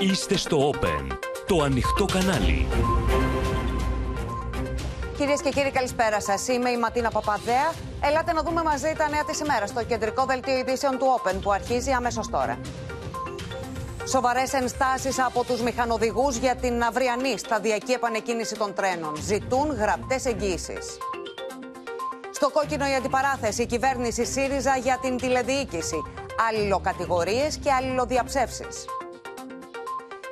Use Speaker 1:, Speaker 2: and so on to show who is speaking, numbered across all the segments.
Speaker 1: Είστε στο Open, το ανοιχτό κανάλι.
Speaker 2: Κυρίες και κύριοι, καλησπέρα σας. Είμαι η Ματίνα Παπαδέα. Ελάτε να δούμε μαζί τα νέα της ημέρας στο κεντρικό δελτίο ειδήσεων του Open που αρχίζει αμέσως τώρα. Σοβαρές ενστάσεις από τους μηχανοδηγούς για την αυριανή σταδιακή επανεκκίνηση των τρένων. Ζητούν γραπτές εγγύησεις. Στο κόκκινο η αντιπαράθεση, η κυβέρνηση ΣΥΡΙΖΑ για την τηλεδιοίκηση. Αλληλοκατηγορίες και αλληλοδιαψεύσεις.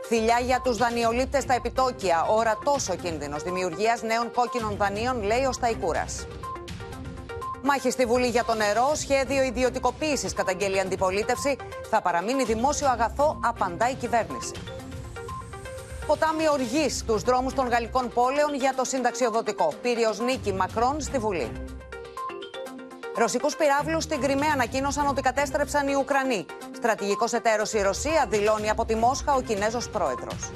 Speaker 2: Θηλιά για τους δανειολήπτες στα επιτόκια. Ορατό ο κίνδυνος δημιουργίας νέων κόκκινων δανείων, λέει ο Σταϊκούρας. Μάχη στη Βουλή για το νερό. Σχέδιο ιδιωτικοποίησης καταγγέλει αντιπολίτευση. Θα παραμείνει δημόσιο αγαθό, απαντά η κυβέρνηση. Ποτάμι οργής στους δρόμους των γαλλικών πόλεων για το συνταξιοδοτικό. Πύριος νίκη Μακρόν στη Βουλή. Ρωσικούς πυράβλους στην Κρυμαία ανακοίνωσαν ότι κατέστρεψαν οι Ουκρανοί. Στρατηγικός εταίρος η Ρωσία δηλώνει από τη Μόσχα ο Κινέζος πρόεδρος.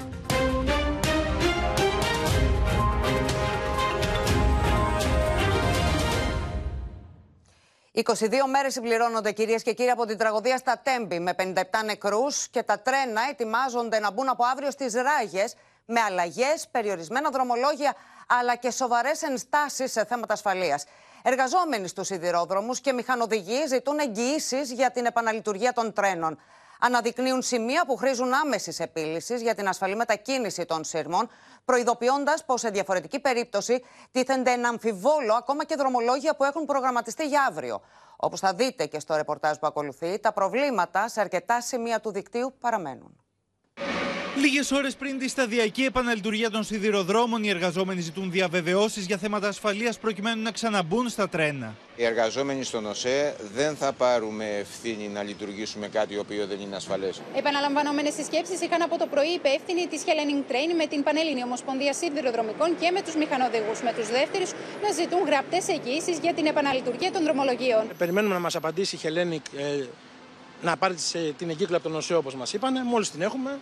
Speaker 2: 22 μέρες συμπληρώνονται κυρίες και κύριοι από την τραγωδία στα Τέμπη με 57 νεκρούς και τα τρένα ετοιμάζονται να μπουν από αύριο στις Ράγες με αλλαγές, περιορισμένα δρομολόγια αλλά και σοβαρές ενστάσεις σε θέματα ασφαλείας. Εργαζόμενοι στους σιδηρόδρομους και μηχανοδηγοί ζητούν εγγυήσεις για την επαναλειτουργία των τρένων. Αναδεικνύουν σημεία που χρήζουν άμεσης επίλυσης για την ασφαλή μετακίνηση των σύρμων, προειδοποιώντας πως σε διαφορετική περίπτωση τίθενται ένα αμφιβόλο ακόμα και δρομολόγια που έχουν προγραμματιστεί για αύριο. Όπως θα δείτε και στο ρεπορτάζ που ακολουθεί, τα προβλήματα σε αρκετά σημεία του δικτύου παραμένουν.
Speaker 3: Λίγες ώρες πριν τη σταδιακή επαναλειτουργία των σιδηροδρόμων, οι εργαζόμενοι ζητούν διαβεβαιώσεις για θέματα ασφαλείας προκειμένου να ξαναμπούν στα τρένα.
Speaker 4: Οι εργαζόμενοι στον ΟΣΕ δεν θα πάρουμε ευθύνη να λειτουργήσουμε κάτι το οποίο δεν είναι ασφαλές.
Speaker 5: Επαναλαμβανόμενες συσκέψεις είχαν από το πρωί υπεύθυνοι της Hellenic Train με την Πανελληνή Ομοσπονδία Σιδηροδρομικών και με τους μηχανοδηγούς. Με τους δεύτερους να ζητούν γραπτές εγγύησει για την επαναλειτουργία των δρομολογίων.
Speaker 6: Περιμένουμε να μας απαντήσει η Hellenic ε, να πάρει την εγκύκλα από τον ΟΣΕ όπως μας είπαν. Μόλις την έχουμε,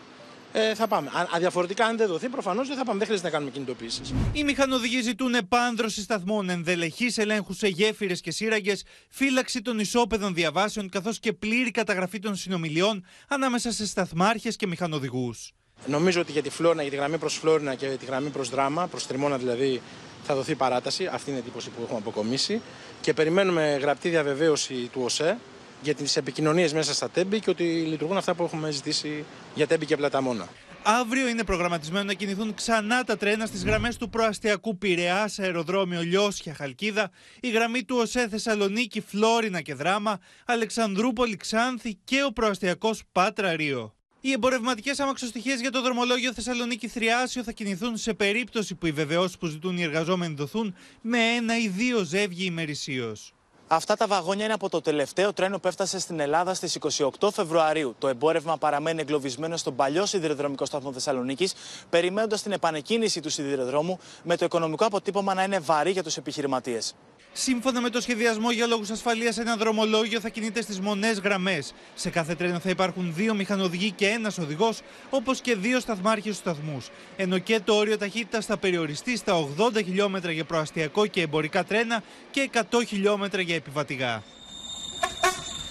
Speaker 6: ε, θα πάμε. Αδιαφορετικά, αν δεν δοθεί, προφανώς δεν θα πάμε. Δεν χρειάζεται να κάνουμε κινητοποίησεις.
Speaker 3: Οι μηχανοδηγοί ζητούν επάνδρωση σταθμών, ενδελεχείς ελέγχους σε γέφυρες και σύραγγες, φύλαξη των ισόπεδων διαβάσεων, καθώς και πλήρη καταγραφή των συνομιλιών ανάμεσα σε σταθμάρχες και μηχανοδηγούς.
Speaker 6: Νομίζω ότι για τη Φλόρινα, για τη γραμμή προς Φλόρινα και τη γραμμή προς Δράμα, προς Τριμώνα δηλαδή, θα δοθεί παράταση. Αυτή είναι η εντύπωση που έχουμε αποκομίσει. Και περιμένουμε γραπτή διαβεβαίωση του ΟΣΕ για τις επικοινωνίες μέσα στα τέμπη και ότι λειτουργούν αυτά που έχουμε ζητήσει για τέμπη και πλαταμόνα.
Speaker 3: Αύριο είναι προγραμματισμένο να κινηθούν ξανά τα τρένα στις γραμμές του προαστιακού Πειραιά, αεροδρόμιο Λιώσια Χαλκίδα, η γραμμή του ΟΣΕ Θεσσαλονίκη, Φλόρινα και Δράμα, Αλεξανδρούπολη Ξάνθη και ο προαστιακός Πάτρα Ρίο. Οι εμπορευματικές αμαξοστοιχίες για το δρομολόγιο Θεσσαλονίκη Θριάσιο θα κινηθούν σε περίπτωση που οι βεβαιώσεις που ζητούν οι εργαζόμενοι δοθούν με ένα ή δύο ζεύγη ημερησίως.
Speaker 7: Αυτά τα βαγόνια είναι από το τελευταίο τρένο που έφτασε στην Ελλάδα στις 28 Φεβρουαρίου. Το εμπόρευμα παραμένει εγκλωβισμένο στον παλιό σιδηροδρομικό σταθμό Θεσσαλονίκης, περιμένοντας την επανεκκίνηση του σιδηροδρόμου, με το οικονομικό αποτύπωμα να είναι βαρύ για τους επιχειρηματίες.
Speaker 3: Σύμφωνα με το σχεδιασμό για λόγους ασφαλείας, ένα δρομολόγιο θα κινείται στις μονές γραμμές. Σε κάθε τρένο θα υπάρχουν δύο μηχανοδηγοί και ένας οδηγός, όπως και δύο σταθμάρχες στους σταθμούς. Ενώ και το όριο ταχύτητας θα περιοριστεί στα 80 χιλιόμετρα για προαστιακό και εμπορικά τρένα και 100 χιλιόμετρα για επιβατηγά.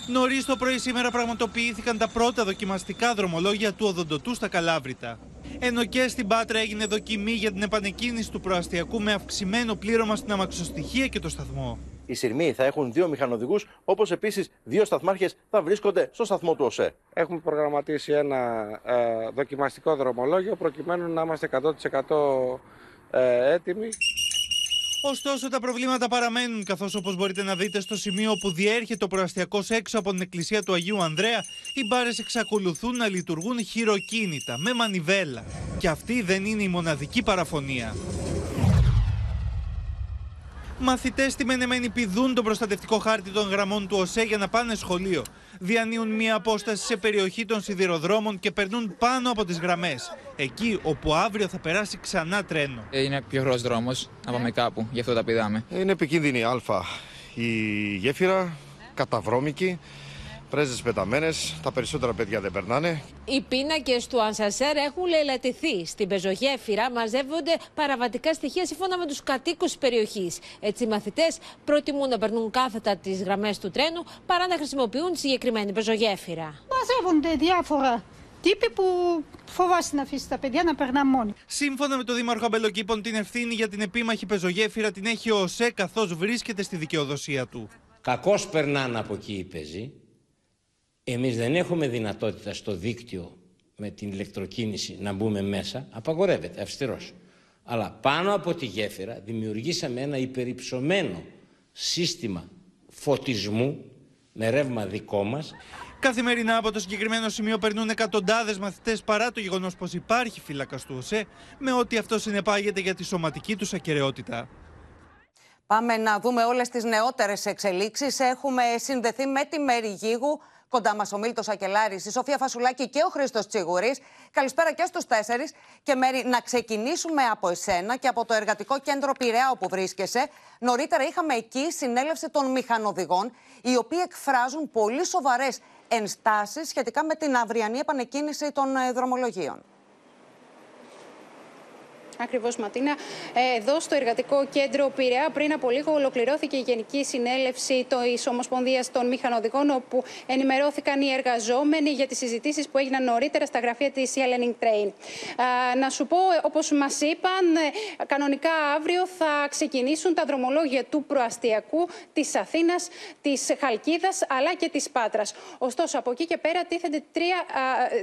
Speaker 3: Νωρίς το πρωί σήμερα πραγματοποιήθηκαν τα πρώτα δοκιμαστικά δρομολόγια του οδοντοτού στα Καλάβρητα. Ενώ και στην Πάτρα έγινε δοκιμή για την επανεκκίνηση του προαστιακού με αυξημένο πλήρωμα στην αμαξοστοιχεία και το σταθμό.
Speaker 8: Οι Συρμοί θα έχουν δύο μηχανοδηγούς, όπως επίσης δύο σταθμάρχες θα βρίσκονται στο σταθμό του ΟΣΕ.
Speaker 9: Έχουμε προγραμματίσει ένα ε, δοκιμαστικό δρομολόγιο προκειμένου να είμαστε 100% ε, έτοιμοι.
Speaker 3: Ωστόσο, τα προβλήματα παραμένουν, καθώς όπως μπορείτε να δείτε στο σημείο που διέρχεται ο προαστιακός έξω από την εκκλησία του Αγίου Ανδρέα, οι μπάρες εξακολουθούν να λειτουργούν χειροκίνητα, με μανιβέλα. Και αυτή δεν είναι η μοναδική παραφωνία. Μαθητές στη Μενεμένη πηδούν τον προστατευτικό χάρτη των γραμμών του ΟΣΕ για να πάνε σχολείο. Διανύουν μία απόσταση σε περιοχή των σιδηροδρόμων και περνούν πάνω από τις γραμμές. Εκεί όπου αύριο θα περάσει ξανά τρένο.
Speaker 10: Ε, είναι πιο γρήγορο δρόμος να πάμε κάπου, γι' αυτό τα πηδάμε.
Speaker 11: Είναι επικίνδυνη α η γέφυρα, καταβρώμικη πρέζες πεταμένες. Τα περισσότερα παιδιά δεν περνάνε.
Speaker 12: Οι πίνακες του Ανσασέρ έχουν λαιλατηθεί. Στην πεζογέφυρα μαζεύονται παραβατικά στοιχεία σύμφωνα με τους κατοίκους της περιοχής. Έτσι, οι μαθητές προτιμούν να περνούν κάθετα τις γραμμές του τρένου παρά να χρησιμοποιούν τη συγκεκριμένη πεζογέφυρα.
Speaker 13: Μαζεύονται διάφορα τύποι που Φοβάσαι να αφήσεις τα παιδιά να περνά μόνοι.
Speaker 3: Σύμφωνα με τον Δήμαρχο Αμπελοκήπων, την ευθύνη για την επίμαχη πεζογέφυρα την έχει ο ΟΣΕ καθώς βρίσκεται στη δικαιοδοσία του.
Speaker 14: Κακώς περνάνε από εκεί οι πεζοί. Εμείς δεν έχουμε δυνατότητα στο δίκτυο με την ηλεκτροκίνηση να μπούμε μέσα. Απαγορεύεται, αυστηρός. Αλλά πάνω από τη γέφυρα δημιουργήσαμε ένα υπερυψωμένο σύστημα φωτισμού με ρεύμα δικό μας.
Speaker 3: Καθημερινά από το συγκεκριμένο σημείο περνούν εκατοντάδες μαθητές παρά το γεγονός πως υπάρχει φύλακα του ΟΣΕ, με ό,τι αυτό συνεπάγεται για τη σωματική τους ακαιρεότητα.
Speaker 2: Πάμε να δούμε όλες τις νεότερες εξελίξεις. Έχουμε συνδεθεί με τη Μέρη Γίγου, κοντά μας ο Μίλτος Ακελάρης, η Σοφία Φασουλάκη και ο Χρήστος Τσιγουρής. Καλησπέρα και στους τέσσερις. Και Μέρη, να ξεκινήσουμε από εσένα και από το Εργατικό Κέντρο Πειραιά όπου βρίσκεσαι. Νωρίτερα είχαμε εκεί συνέλευση των μηχανοδηγών, οι οποίοι εκφράζουν πολύ σοβαρές ενστάσεις σχετικά με την αυριανή επανεκκίνηση των ε, δρομολογίων.
Speaker 5: Ακριβώς, Ματίνα. Ε, εδώ στο Εργατικό Κέντρο Πειραιά, πριν από λίγο, ολοκληρώθηκε η Γενική Συνέλευση της Ομοσπονδίας των Μηχανοδηγών, όπου ενημερώθηκαν οι εργαζόμενοι για τις συζητήσεις που έγιναν νωρίτερα στα γραφεία της Hellenic Train. Να σου πω, όπως μας είπαν, ε, κανονικά αύριο θα ξεκινήσουν τα δρομολόγια του προαστιακού, της Αθήνας, της Χαλκίδας αλλά και της Πάτρας. Ωστόσο, από εκεί και πέρα τίθενται, τρία,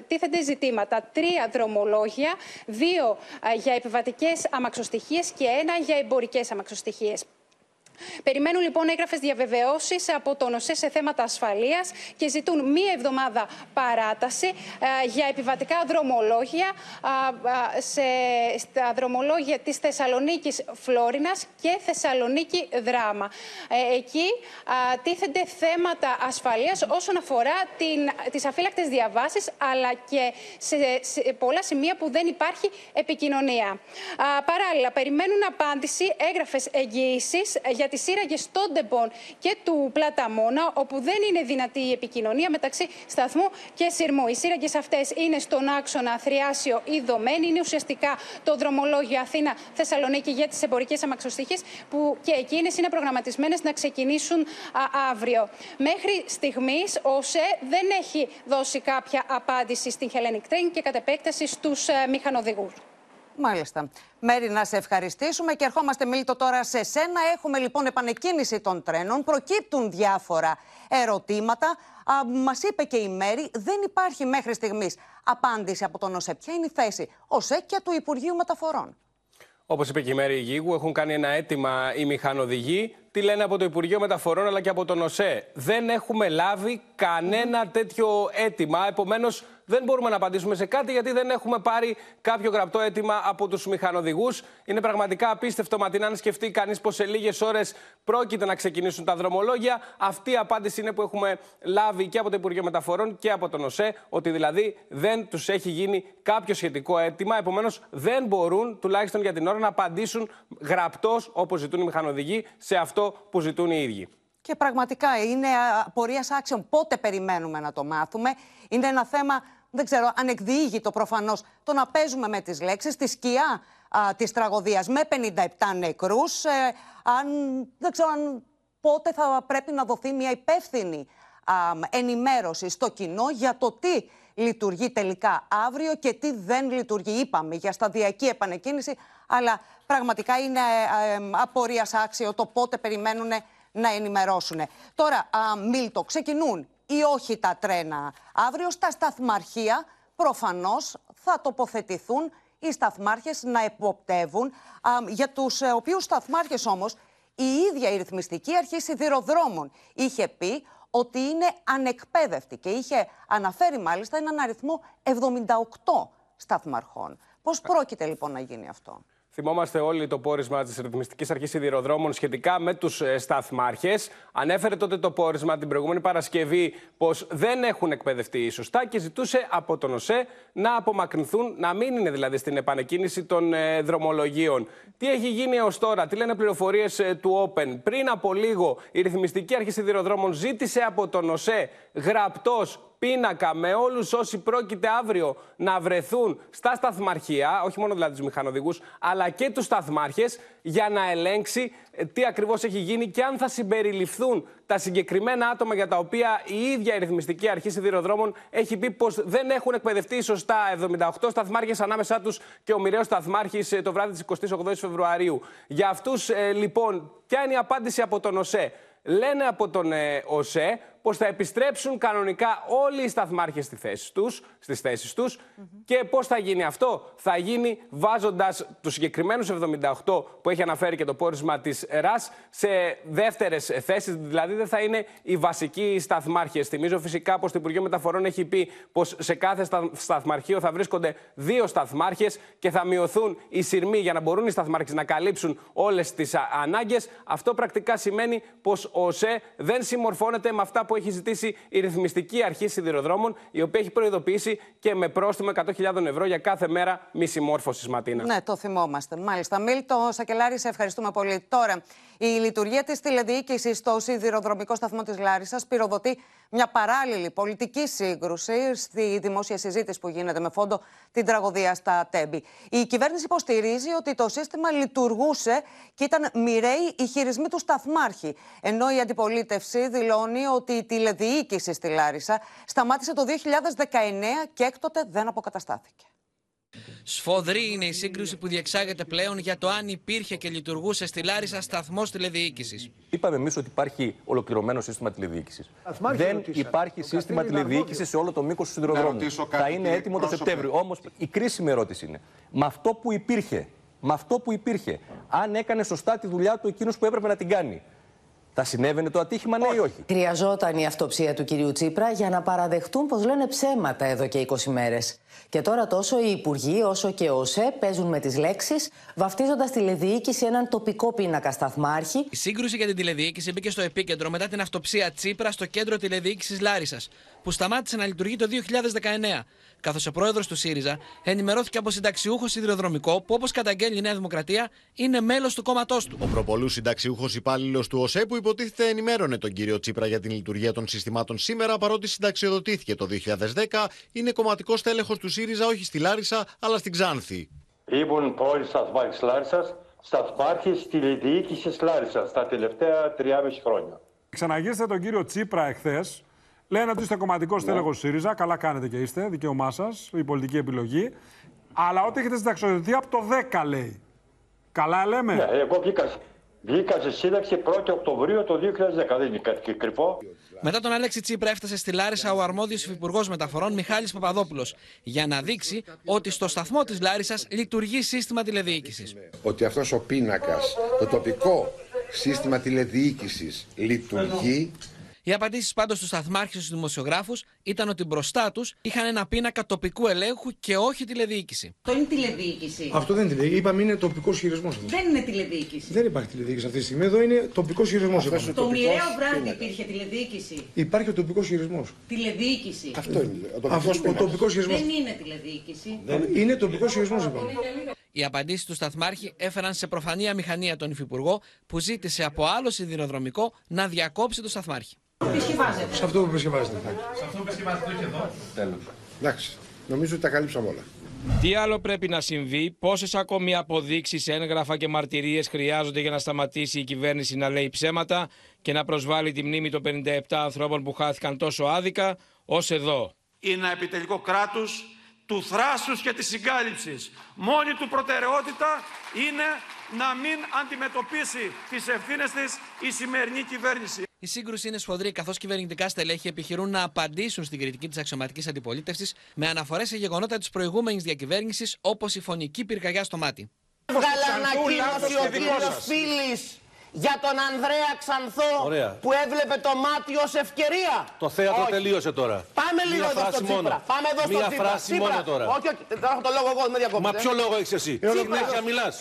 Speaker 5: τίθενται ζητήματα. Τρία δρομολόγια, δύο για επιβατικέ επιβατικές αμαξοστοιχίες και ένα για εμπορικές αμαξοστοιχίες. Περιμένουν λοιπόν έγγραφες διαβεβαιώσεις από τον ΟΣΕ σε θέματα ασφαλείας και ζητούν μία εβδομάδα παράταση ε, για επιβατικά δρομολόγια ε, σε, στα δρομολόγια της Θεσσαλονίκης Φλόρινας και Θεσσαλονίκη Δράμα. Ε, εκεί τίθενται θέματα ασφαλείας όσον αφορά τις αφύλακτες διαβάσεις, αλλά και σε, σε, πολλά σημεία που δεν υπάρχει επικοινωνία. παράλληλα, περιμένουν απάντηση έγγραφες εγγύηση για τις σύραγγε Τόντεμπον και του Πλαταμόνα, όπου δεν είναι δυνατή η επικοινωνία μεταξύ σταθμού και σειρμού. Οι σύραγγε αυτές είναι στον άξονα Θριάσιο ή Δομένη. Είναι ουσιαστικά το δρομολόγιο Αθήνα-Θεσσαλονίκη για τις εμπορικές αμαξοστοιχίε, που και εκείνε είναι προγραμματισμένε να ξεκινήσουν αύριο. Μέχρι στιγμής ο ΣΕ δεν έχει δώσει κάποια απάντηση στην Hellenic Train και κατ' επέκταση στους ε, μηχανοδηγούς.
Speaker 2: Μάλιστα. Μέρη, να σε ευχαριστήσουμε και ερχόμαστε, Μίλτο, τώρα σε σένα. Έχουμε λοιπόν επανεκκίνηση των τρένων. Προκύπτουν διάφορα ερωτήματα. Α, μας είπε και η Μέρη, δεν υπάρχει μέχρι στιγμής απάντηση από τον ΟΣΕ. Ποια είναι η θέση; ΟΣΕ και του Υπουργείου Μεταφορών.
Speaker 15: Όπως είπε και η Μέρη Γίγου, έχουν κάνει ένα αίτημα οι μηχανοδηγοί. Τι λένε από το Υπουργείο Μεταφορών αλλά και από τον ΟΣΕ. Δεν έχουμε λάβει κανένα τέτοιο αίτημα. Επομένως, δεν μπορούμε να απαντήσουμε σε κάτι γιατί δεν έχουμε πάρει κάποιο γραπτό αίτημα από τους μηχανοδηγούς. Είναι πραγματικά απίστευτο, Ματίνα, αν σκεφτεί κανείς πως σε λίγες ώρες πρόκειται να ξεκινήσουν τα δρομολόγια. Αυτή η απάντηση είναι που έχουμε λάβει και από το Υπουργείο Μεταφορών και από τον ΟΣΕ, ότι δηλαδή δεν τους έχει γίνει κάποιο σχετικό αίτημα. Επομένως, δεν μπορούν, τουλάχιστον για την ώρα, να απαντήσουν γραπτός, όπως ζητούν οι μηχανοδηγοί, σε αυτό που ζητούν οι ίδιοι.
Speaker 2: Και πραγματικά είναι απορία άξιων. Πότε περιμένουμε να το μάθουμε. Είναι ένα θέμα, δεν ξέρω, ανεκδιήγητο προφανώς το να παίζουμε με τις λέξεις. Τη σκιά α, της τραγωδίας με 57 νεκρούς. Ε, αν, δεν ξέρω αν πότε θα πρέπει να δοθεί μια υπεύθυνη α, ενημέρωση στο κοινό για το τι λειτουργεί τελικά αύριο και τι δεν λειτουργεί. Είπαμε για σταδιακή επανεκκίνηση, αλλά πραγματικά είναι ε, ε, απορίας άξιο το πότε περιμένουν να ενημερώσουν. Τώρα, α, Μίλτο, ξεκινούν ή όχι τα τρένα αύριο στα σταθμαρχεία; Προφανώς θα τοποθετηθούν οι σταθμάρχες να εποπτεύουν, για τους ε, οποίους σταθμάρχες όμως η ίδια η ρυθμιστική αρχή σιδηροδρόμων είχε πει ότι είναι ανεκπαίδευτη και είχε αναφέρει μάλιστα έναν αριθμό 78 σταθμαρχών. Πώς πρόκειται λοιπόν να γίνει αυτό;
Speaker 15: Θυμόμαστε όλοι το πόρισμα της Ρυθμιστικής Αρχής Σιδηροδρόμων σχετικά με τους ε, σταθμάρχες. Ανέφερε τότε το πόρισμα την προηγούμενη Παρασκευή πως δεν έχουν εκπαιδευτεί σωστά και ζητούσε από τον ΟΣΕ να απομακρυνθούν, να μην είναι δηλαδή στην επανεκκίνηση των ε, δρομολογίων. Τι έχει γίνει έως τώρα, τι λένε πληροφορίες ε, του Open; Πριν από λίγο η Ρυθμιστική Αρχή Σιδηροδρόμων ζήτησε από τον ΟΣΕ γραπτός πίνακα με όλους όσοι πρόκειται αύριο να βρεθούν στα σταθμαρχεία, όχι μόνο δηλαδή τους μηχανοδηγούς, αλλά και τους σταθμάρχες, για να ελέγξει ε, τι ακριβώς έχει γίνει και αν θα συμπεριληφθούν τα συγκεκριμένα άτομα για τα οποία η ίδια η ρυθμιστική αρχή σιδηροδρόμων έχει πει πως δεν έχουν εκπαιδευτεί σωστά 78 σταθμάρχες ανάμεσά τους και ο μοιραίος σταθμάρχης ε, το βράδυ της 28 Φεβρουαρίου. Για αυτούς, ε, λοιπόν, ποια είναι η απάντηση από τον ΟΣΕ; Λένε από τον ε, ΟΣΕ πως θα επιστρέψουν κανονικά όλοι οι σταθμάρχες στη θέση τους, στις θέσεις τους και πώς θα γίνει αυτό; Θα γίνει βάζοντας τους συγκεκριμένους 78 που έχει αναφέρει και το πόρισμα της ΡΑΣ σε δεύτερες θέσεις, δηλαδή δεν θα είναι οι βασικοί σταθμάρχες. Θυμίζω φυσικά πως το Υπουργείο Μεταφορών έχει πει πως σε κάθε σταθμαρχείο θα βρίσκονται δύο σταθμάρχες και θα μειωθούν οι σειρμοί για να μπορούν οι σταθμάρχες να καλύψουν όλες τις ανάγκες. Αυτό πρακτικά σημαίνει πως ο ΟΣΕ δεν συμμορφώνεται με αυτά που έχει ζητήσει η ρυθμιστική αρχή σιδηροδρόμων, η οποία έχει προειδοποιήσει και με πρόστιμο 100.000 ευρώ για κάθε μέρα μη συμμόρφωσης, Ματίνα.
Speaker 2: Ναι, το θυμόμαστε. Μάλιστα. Μίλτο Σακελάρη, σε ευχαριστούμε πολύ. Τώρα, η λειτουργία της τηλεδιοίκησης στο σιδηροδρομικό σταθμό της Λάρισας πυροδοτεί μια παράλληλη πολιτική σύγκρουση στη δημόσια συζήτηση που γίνεται με φόντο την τραγωδία στα Τέμπη. Η κυβέρνηση υποστηρίζει ότι το σύστημα λειτουργούσε και ήταν μοιραίοι οι χειρισμοί του σταθμάρχη. Ενώ η αντιπολίτευση δηλώνει ότι η τηλεδιοίκηση στη Λάρισα σταμάτησε το 2019 και έκτοτε δεν αποκαταστάθηκε.
Speaker 16: Σφοδρή είναι η σύγκρουση που διεξάγεται πλέον για το αν υπήρχε και λειτουργούσε στη Λάρισα σταθμός τηλεδιοίκησης.
Speaker 17: Είπαμε εμείς ότι υπάρχει ολοκληρωμένο σύστημα τηλεδιοίκησης. Δεν υπάρχει σύστημα τηλεδιοίκησης σε όλο το μήκος του σιδηροδρόμου. Θα είναι έτοιμο το Σεπτέμβριο. Όμως η κρίσιμη ερώτηση είναι, με αυτό που υπήρχε, με αυτό που υπήρχε, αν έκανε σωστά τη δουλειά του εκείνος που έπρεπε να την κάνει. Θα συνέβαινε το ατύχημα, ναι ή όχι.
Speaker 18: Χρειαζόταν η αυτοψία του κυρίου Τσίπρα για να παραδεχτούν πως λένε ψέματα εδώ και 20 μέρες. Και τώρα τόσο οι υπουργοί όσο και ο ΟΣΕ παίζουν με τις λέξεις, βαφτίζοντας τηλεδιοίκηση έναν τοπικό πίνακα σταθμάρχη.
Speaker 16: Η σύγκρουση για την τηλεδιοίκηση μπήκε στο επίκεντρο μετά την αυτοψία Τσίπρα στο κέντρο τηλεδιοίκησης Λάρισας, που σταμάτησε να λειτουργεί το 2019 καθώς ο πρόεδρος του ΣΥΡΙΖΑ ενημερώθηκε από συνταξιούχο σιδηροδρομικό που, όπως καταγγέλνει η Νέα Δημοκρατία, είναι μέλος του κόμματός του.
Speaker 19: Ο προπολούς συνταξιούχος υπάλληλος του ΟΣΕ που υποτίθεται ενημέρωνε τον κύριο Τσίπρα για την λειτουργία των συστημάτων σήμερα, παρότι συνταξιοδοτήθηκε το 2010, είναι κομματικός τέλεχο του ΣΥΡΙΖΑ όχι στη Λάρισα, αλλά στην Ξάνθη.
Speaker 20: Ήμουν πρώην σταθμάρχης Λάρισας, σταθμάρχης τη διοίκηση Λάρισας τα τελευταία 3,5 χρόνια.
Speaker 21: Ξαναγείστε τον κύριο Τσίπρα εχθές Λένε ότι είστε κομματικός ναι. τέλεχο ΣΥΡΙΖΑ. Καλά κάνετε και είστε, δικαίωμά σας, η πολιτική επιλογή. Αλλά ότι έχετε συνταξιοδοτηθεί από το 10 λέει. Καλά λέμε.
Speaker 20: Ναι, εγώ βγήκα, βγήκα σε σύνταξη 1η Οκτωβρίου το 2010. Δεν είναι κάτι και κρυφό.
Speaker 16: Μετά τον Αλέξη Τσίπρα έφτασε στη Λάρισα ο αρμόδιος υφυπουργός μεταφορών Μιχάλης Παπαδόπουλος για να δείξει ότι στο σταθμό της Λάρισας λειτουργεί σύστημα τηλεδιοίκησης.
Speaker 22: Ότι αυτός ο πίνακας, το τοπικό σύστημα τηλεδιοίκησης λειτουργεί
Speaker 16: οι απαντήσεις πάντως του σταθμάρχε στους δημοσιογράφους ήταν ότι μπροστά τους είχαν ένα πίνακα τοπικού ελέγχου και όχι τηλεδιοίκηση.
Speaker 23: Αυτό είναι τηλεδιοίκηση.
Speaker 22: Αυτό δεν είναι τηλεδιοίκηση. Είπαμε είναι τοπικός χειρισμός.
Speaker 23: Δεν είναι τηλεδιοίκηση.
Speaker 22: Δεν υπάρχει τηλεδιοίκηση αυτή τη στιγμή. Εδώ είναι τοπικός χειρισμός.
Speaker 23: Το μοιραίο βράδυ υπήρχε τηλεδιοίκηση.
Speaker 22: Υπάρχει ο τοπικός χειρισμός.
Speaker 23: Τηλεδιοίκηση.
Speaker 22: Αυτό είναι. Ο τοπικός χειρισμός.
Speaker 23: Δεν είναι τηλεδιοίκηση.
Speaker 22: Είναι τοπικός χειρισμός, είπαμε.
Speaker 16: Οι απαντήσεις του Σταθμάρχη έφεραν σε προφανή αμηχανία τον Υφυπουργό που ζήτησε από άλλο σιδηροδρομικό να διακόψει το Σταθμάρχη.
Speaker 22: Σε αυτό που επισκευάζεται.
Speaker 24: Σε αυτό που επισκευάζεται, όχι εδώ. Τέλος.
Speaker 22: Εντάξει. Νομίζω ότι τα καλύψαμε όλα.
Speaker 24: Τι άλλο πρέπει να συμβεί, πόσες ακόμη αποδείξεις, έγγραφα και μαρτυρίες χρειάζονται για να σταματήσει η κυβέρνηση να λέει ψέματα και να προσβάλλει τη μνήμη των 57 ανθρώπων που χάθηκαν τόσο άδικα, ως εδώ;
Speaker 25: Είναι ένα επιτελικό κράτου του θράσους και της συγκάλυψης. Μόνη του προτεραιότητα είναι να μην αντιμετωπίσει τις ευθύνες της η σημερινή κυβέρνηση.
Speaker 16: Η σύγκρουση είναι σφοδρή, καθώς κυβερνητικά στελέχη επιχειρούν να απαντήσουν στην κριτική της αξιωματικής αντιπολίτευσης με αναφορές σε γεγονότα της προηγούμενης διακυβέρνησης, όπως η φωνική πυρκαγιά στο μάτι.
Speaker 26: Βγάλε ανακοίνωση ο κύριο Φίλης για τον Ανδρέα Ξανθό που έβλεπε το μάτι ως ευκαιρία.
Speaker 17: Το θέατρο τελείωσε τώρα.
Speaker 26: Πάμε λίγο εδώ στο Τσίπρα. Πάμε εδώ στο
Speaker 17: Μία
Speaker 26: Τσίπρα.
Speaker 17: φράση μόνο τώρα.
Speaker 26: Όχι, όχι, δεν έχω το λόγο εγώ, με διακόπτω.
Speaker 17: Μα ποιο λόγο έχεις εσύ; Συνέχεια μιλάς.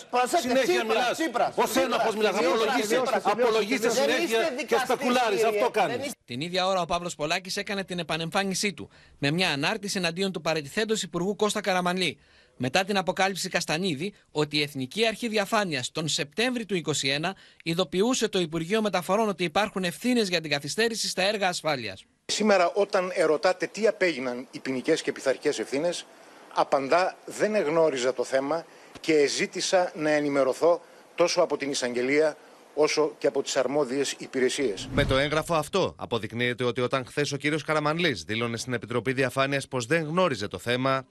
Speaker 17: Συνέχεια μιλάς. Ως ένοχος μιλάς. Απολογείσαι. Απολογείσαι συνέχεια και σπεκουλάρεις. Αυτό κάνεις.
Speaker 16: Την ίδια ώρα ο Παύλος Πολάκης έκανε την επανεμφάνισή του με μια ανάρτηση εναντίον του παρετηθέντο Υπουργού Κώστα Καραμανλή μετά την αποκάλυψη Καστανίδη ότι η Εθνική Αρχή Διαφάνειας τον Σεπτέμβρη του 2021 ειδοποιούσε το Υπουργείο Μεταφορών ότι υπάρχουν ευθύνες για την καθυστέρηση στα έργα ασφάλειας.
Speaker 27: Σήμερα, όταν ερωτάτε τι απέγιναν οι ποινικές και πειθαρχικές ευθύνες, απαντά δεν εγνώριζα το θέμα και ζήτησα να ενημερωθώ τόσο από την εισαγγελία όσο και από τις αρμόδιες υπηρεσίες.
Speaker 28: Με το έγγραφο αυτό αποδεικνύεται ότι όταν χθες ο κύριος Καραμανλής δήλωνε στην Επιτροπή Διαφάνειας πως δεν γνώριζε το θέμα,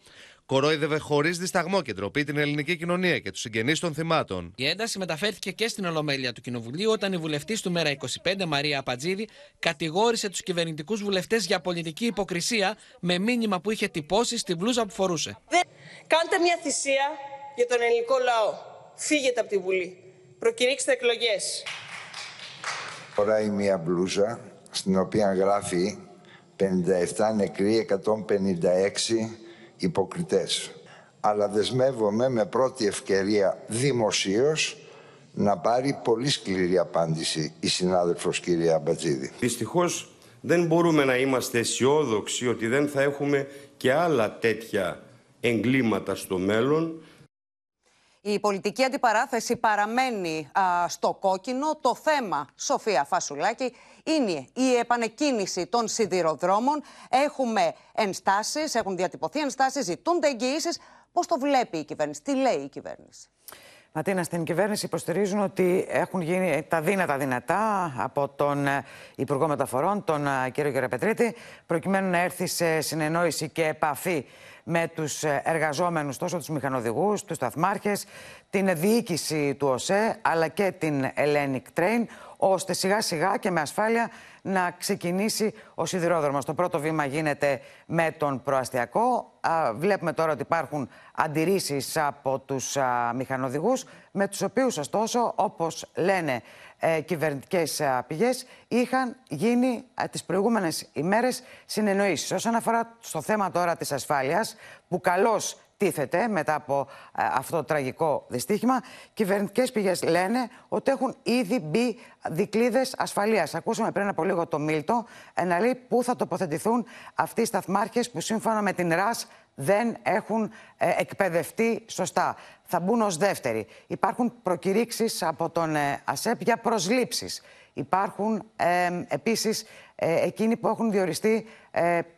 Speaker 28: κορόιδευε χωρίς δισταγμό και ντροπή την ελληνική κοινωνία και τους συγγενείς των θυμάτων.
Speaker 29: Η ένταση μεταφέρθηκε και στην Ολομέλεια του Κοινοβουλίου όταν η βουλευτής του Μέρα 25, Μαρία Απατζίδη, κατηγόρησε τους κυβερνητικούς βουλευτές για πολιτική υποκρισία με μήνυμα που είχε τυπώσει στη μπλούζα που φορούσε.
Speaker 30: Κάντε μια θυσία για τον ελληνικό λαό. Φύγετε από τη Βουλή. Προκηρύξτε εκλογές.
Speaker 31: Φοράει μια μπλούζα στην οποία γράφει 57 νεκροί, 156 υποκριτές. Αλλά δεσμεύομαι με πρώτη ευκαιρία δημοσίως να πάρει πολύ σκληρή απάντηση η συνάδελφος κυρία Μπατζίδη.
Speaker 23: Δυστυχώς δεν μπορούμε να είμαστε αισιόδοξοι ότι δεν θα έχουμε και άλλα τέτοια εγκλήματα στο μέλλον
Speaker 2: η πολιτική αντιπαράθεση παραμένει στο κόκκινο. Το θέμα, Σοφία Φασουλάκη, είναι η επανεκκίνηση των σιδηροδρόμων. Έχουμε ενστάσεις, έχουν διατυπωθεί ενστάσεις, ζητούνται εγγυήσεις. Πώς το βλέπει η κυβέρνηση, τι λέει η κυβέρνηση;
Speaker 32: Ματίνα, στην κυβέρνηση υποστηρίζουν ότι έχουν γίνει τα δύνατα δυνατά από τον ε, Υπουργό Μεταφορών, τον ε, κύριο Γεραπετρίτη, προκειμένου να έρθει σε συνεννόηση και επαφή με τους ε, εργαζόμενους, τόσο τους μηχανοδηγούς, τους σταθμάρχες, την διοίκηση του ΟΣΕ, αλλά και την Hellenic Train, ώστε σιγά σιγά και με ασφάλεια να ξεκινήσει ο σιδηρόδρομος. Το πρώτο βήμα γίνεται με τον προαστιακό. Βλέπουμε τώρα ότι υπάρχουν αντιρρήσεις από τους μηχανοδηγούς, με τους οποίους ωστόσο, όπως λένε ε, κυβερνητικές πηγές, είχαν γίνει τις προηγούμενες ημέρες συνεννοήσεις. Όσον αφορά στο θέμα τώρα της ασφάλειας, που καλώς τίθεται μετά από ε, αυτό το τραγικό δυστύχημα. Κυβερνητικές πηγές λένε ότι έχουν ήδη μπει δικλείδες ασφαλείας. Ακούσαμε πριν από λίγο το Μίλτο να λέει πού θα τοποθετηθούν αυτοί οι σταθμάρχες που σύμφωνα με την ΡΑΣ δεν έχουν ε, εκπαιδευτεί σωστά. Θα μπουν ως δεύτεροι. Υπάρχουν προκηρύξεις από τον ε, ΑΣΕΠ για προσλήψεις. Υπάρχουν ε, επίσης εκείνοι που έχουν διοριστεί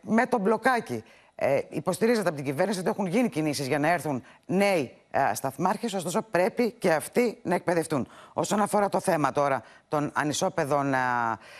Speaker 32: με το μπλοκάκι. Ε, υποστηρίζεται από την κυβέρνηση ότι έχουν γίνει κινήσεις για να έρθουν νέοι ε, σταθμάρχες, ωστόσο πρέπει και αυτοί να εκπαιδευτούν. Όσον αφορά το θέμα τώρα των ανισόπεδων ε,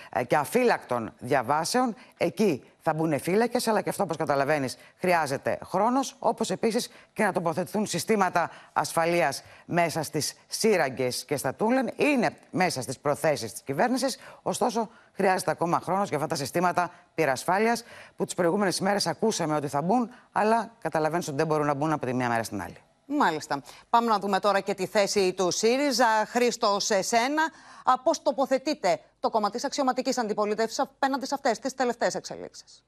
Speaker 32: ε, και αφύλακτων διαβάσεων, εκεί θα μπουν φύλακες, αλλά και αυτό, όπως καταλαβαίνεις, χρειάζεται χρόνος. Όπως επίσης και να τοποθετηθούν συστήματα ασφαλείας μέσα στις σύραγγες και στα τούλεν. Είναι μέσα στις προθέσεις της κυβέρνησης. Ωστόσο, χρειάζεται ακόμα χρόνος για αυτά τα συστήματα πυρασφάλειας που τις προηγούμενες ημέρε ακούσαμε ότι θα μπουν, αλλά καταλαβαίνεις ότι δεν μπορούν να μπουν από τη μία μέρα στην άλλη.
Speaker 2: Μάλιστα. Πάμε να δούμε τώρα και τη θέση του ΣΥΡΙΖΑ. Χρήστος, σε εσένα, πώ τοποθετείτε το κόμμα της αξιωματικής αντιπολίτευσης απέναντι σε αυτές τις τελευταίες εξελίξεις.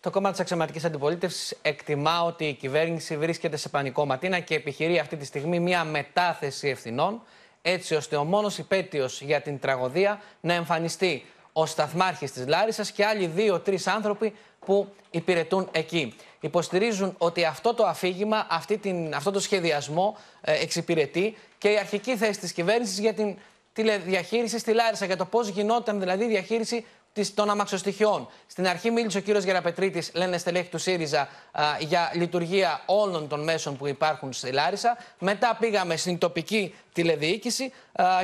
Speaker 16: Το κόμμα της αξιωματικής αντιπολίτευσης εκτιμά ότι η κυβέρνηση βρίσκεται σε πανικό ματίνα και επιχειρεί αυτή τη στιγμή μια μετάθεση ευθυνών, έτσι ώστε ο μόνος υπέτειος για την τραγωδία να εμφανιστεί ο σταθμάρχης της Λάρισας και άλλοι δύο-τρει άνθρωποι που υπηρετούν εκεί. Υποστηρίζουν ότι αυτό το αφήγημα, αυτή την, αυτό το σχεδιασμό ε, εξυπηρετεί και η αρχική θέση της κυβέρνησης για την τηλεδιαχείριση στη Λάρισα, για το πώς γινόταν δηλαδή η διαχείριση των αμαξοστοιχειών. Στην αρχή μίλησε ο κύριος Γεραπετρίτης, λένε στελέχη του ΣΥΡΙΖΑ, για λειτουργία όλων των μέσων που υπάρχουν στη Λάρισα. Μετά πήγαμε στην τοπική τηλεδιοίκηση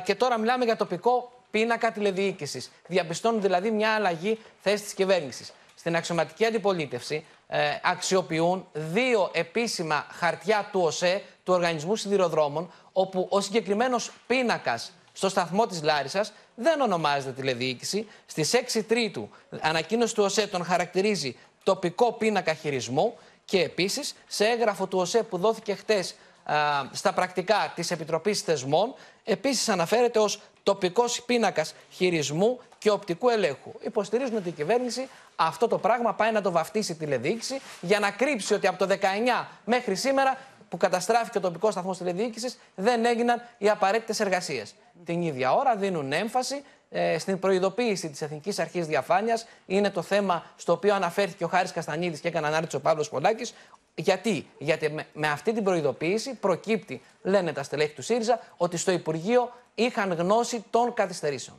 Speaker 16: και τώρα μιλάμε για τοπικό πίνακα τηλεδιοίκησης. Διαπιστώνουν δηλαδή μια αλλαγή θέσης της κυβέρνησης στην αξιωματική αντιπολίτευση ε, αξιοποιούν δύο επίσημα χαρτιά του ΟΣΕ, του Οργανισμού Σιδηροδρόμων, όπου ο συγκεκριμένος πίνακας στο σταθμό της Λάρισας δεν ονομάζεται τηλεδιοίκηση. Στις 6 Τρίτου ανακοίνωση του ΟΣΕ τον χαρακτηρίζει τοπικό πίνακα χειρισμού και επίσης σε έγγραφο του ΟΣΕ που δόθηκε χτες στα πρακτικά της Επιτροπής Θεσμών επίσης αναφέρεται ως τοπικός πίνακας χειρισμού και οπτικού ελέγχου. Υποστηρίζουν ότι η κυβέρνηση αυτό το πράγμα πάει να το βαφτίσει τηλεδιοίκηση για να κρύψει ότι από το 19 μέχρι σήμερα που καταστράφηκε ο τοπικός σταθμός τηλεδιοίκησης δεν έγιναν οι απαραίτητες εργασίες. Την ίδια ώρα δίνουν έμφαση ε, στην προειδοποίηση της Εθνικής Αρχής Διαφάνειας. Είναι το θέμα στο οποίο αναφέρθηκε ο Χάρης Καστανίδης και έκανε ανάρτηση ο Παύλος Πολάκης. Γιατί, Γιατί με, με αυτή την προειδοποίηση προκύπτει, λένε τα στελέχη του ΣΥΡΙΖΑ, ότι στο Υπουργείο είχαν γνώση των καθυστερήσεων.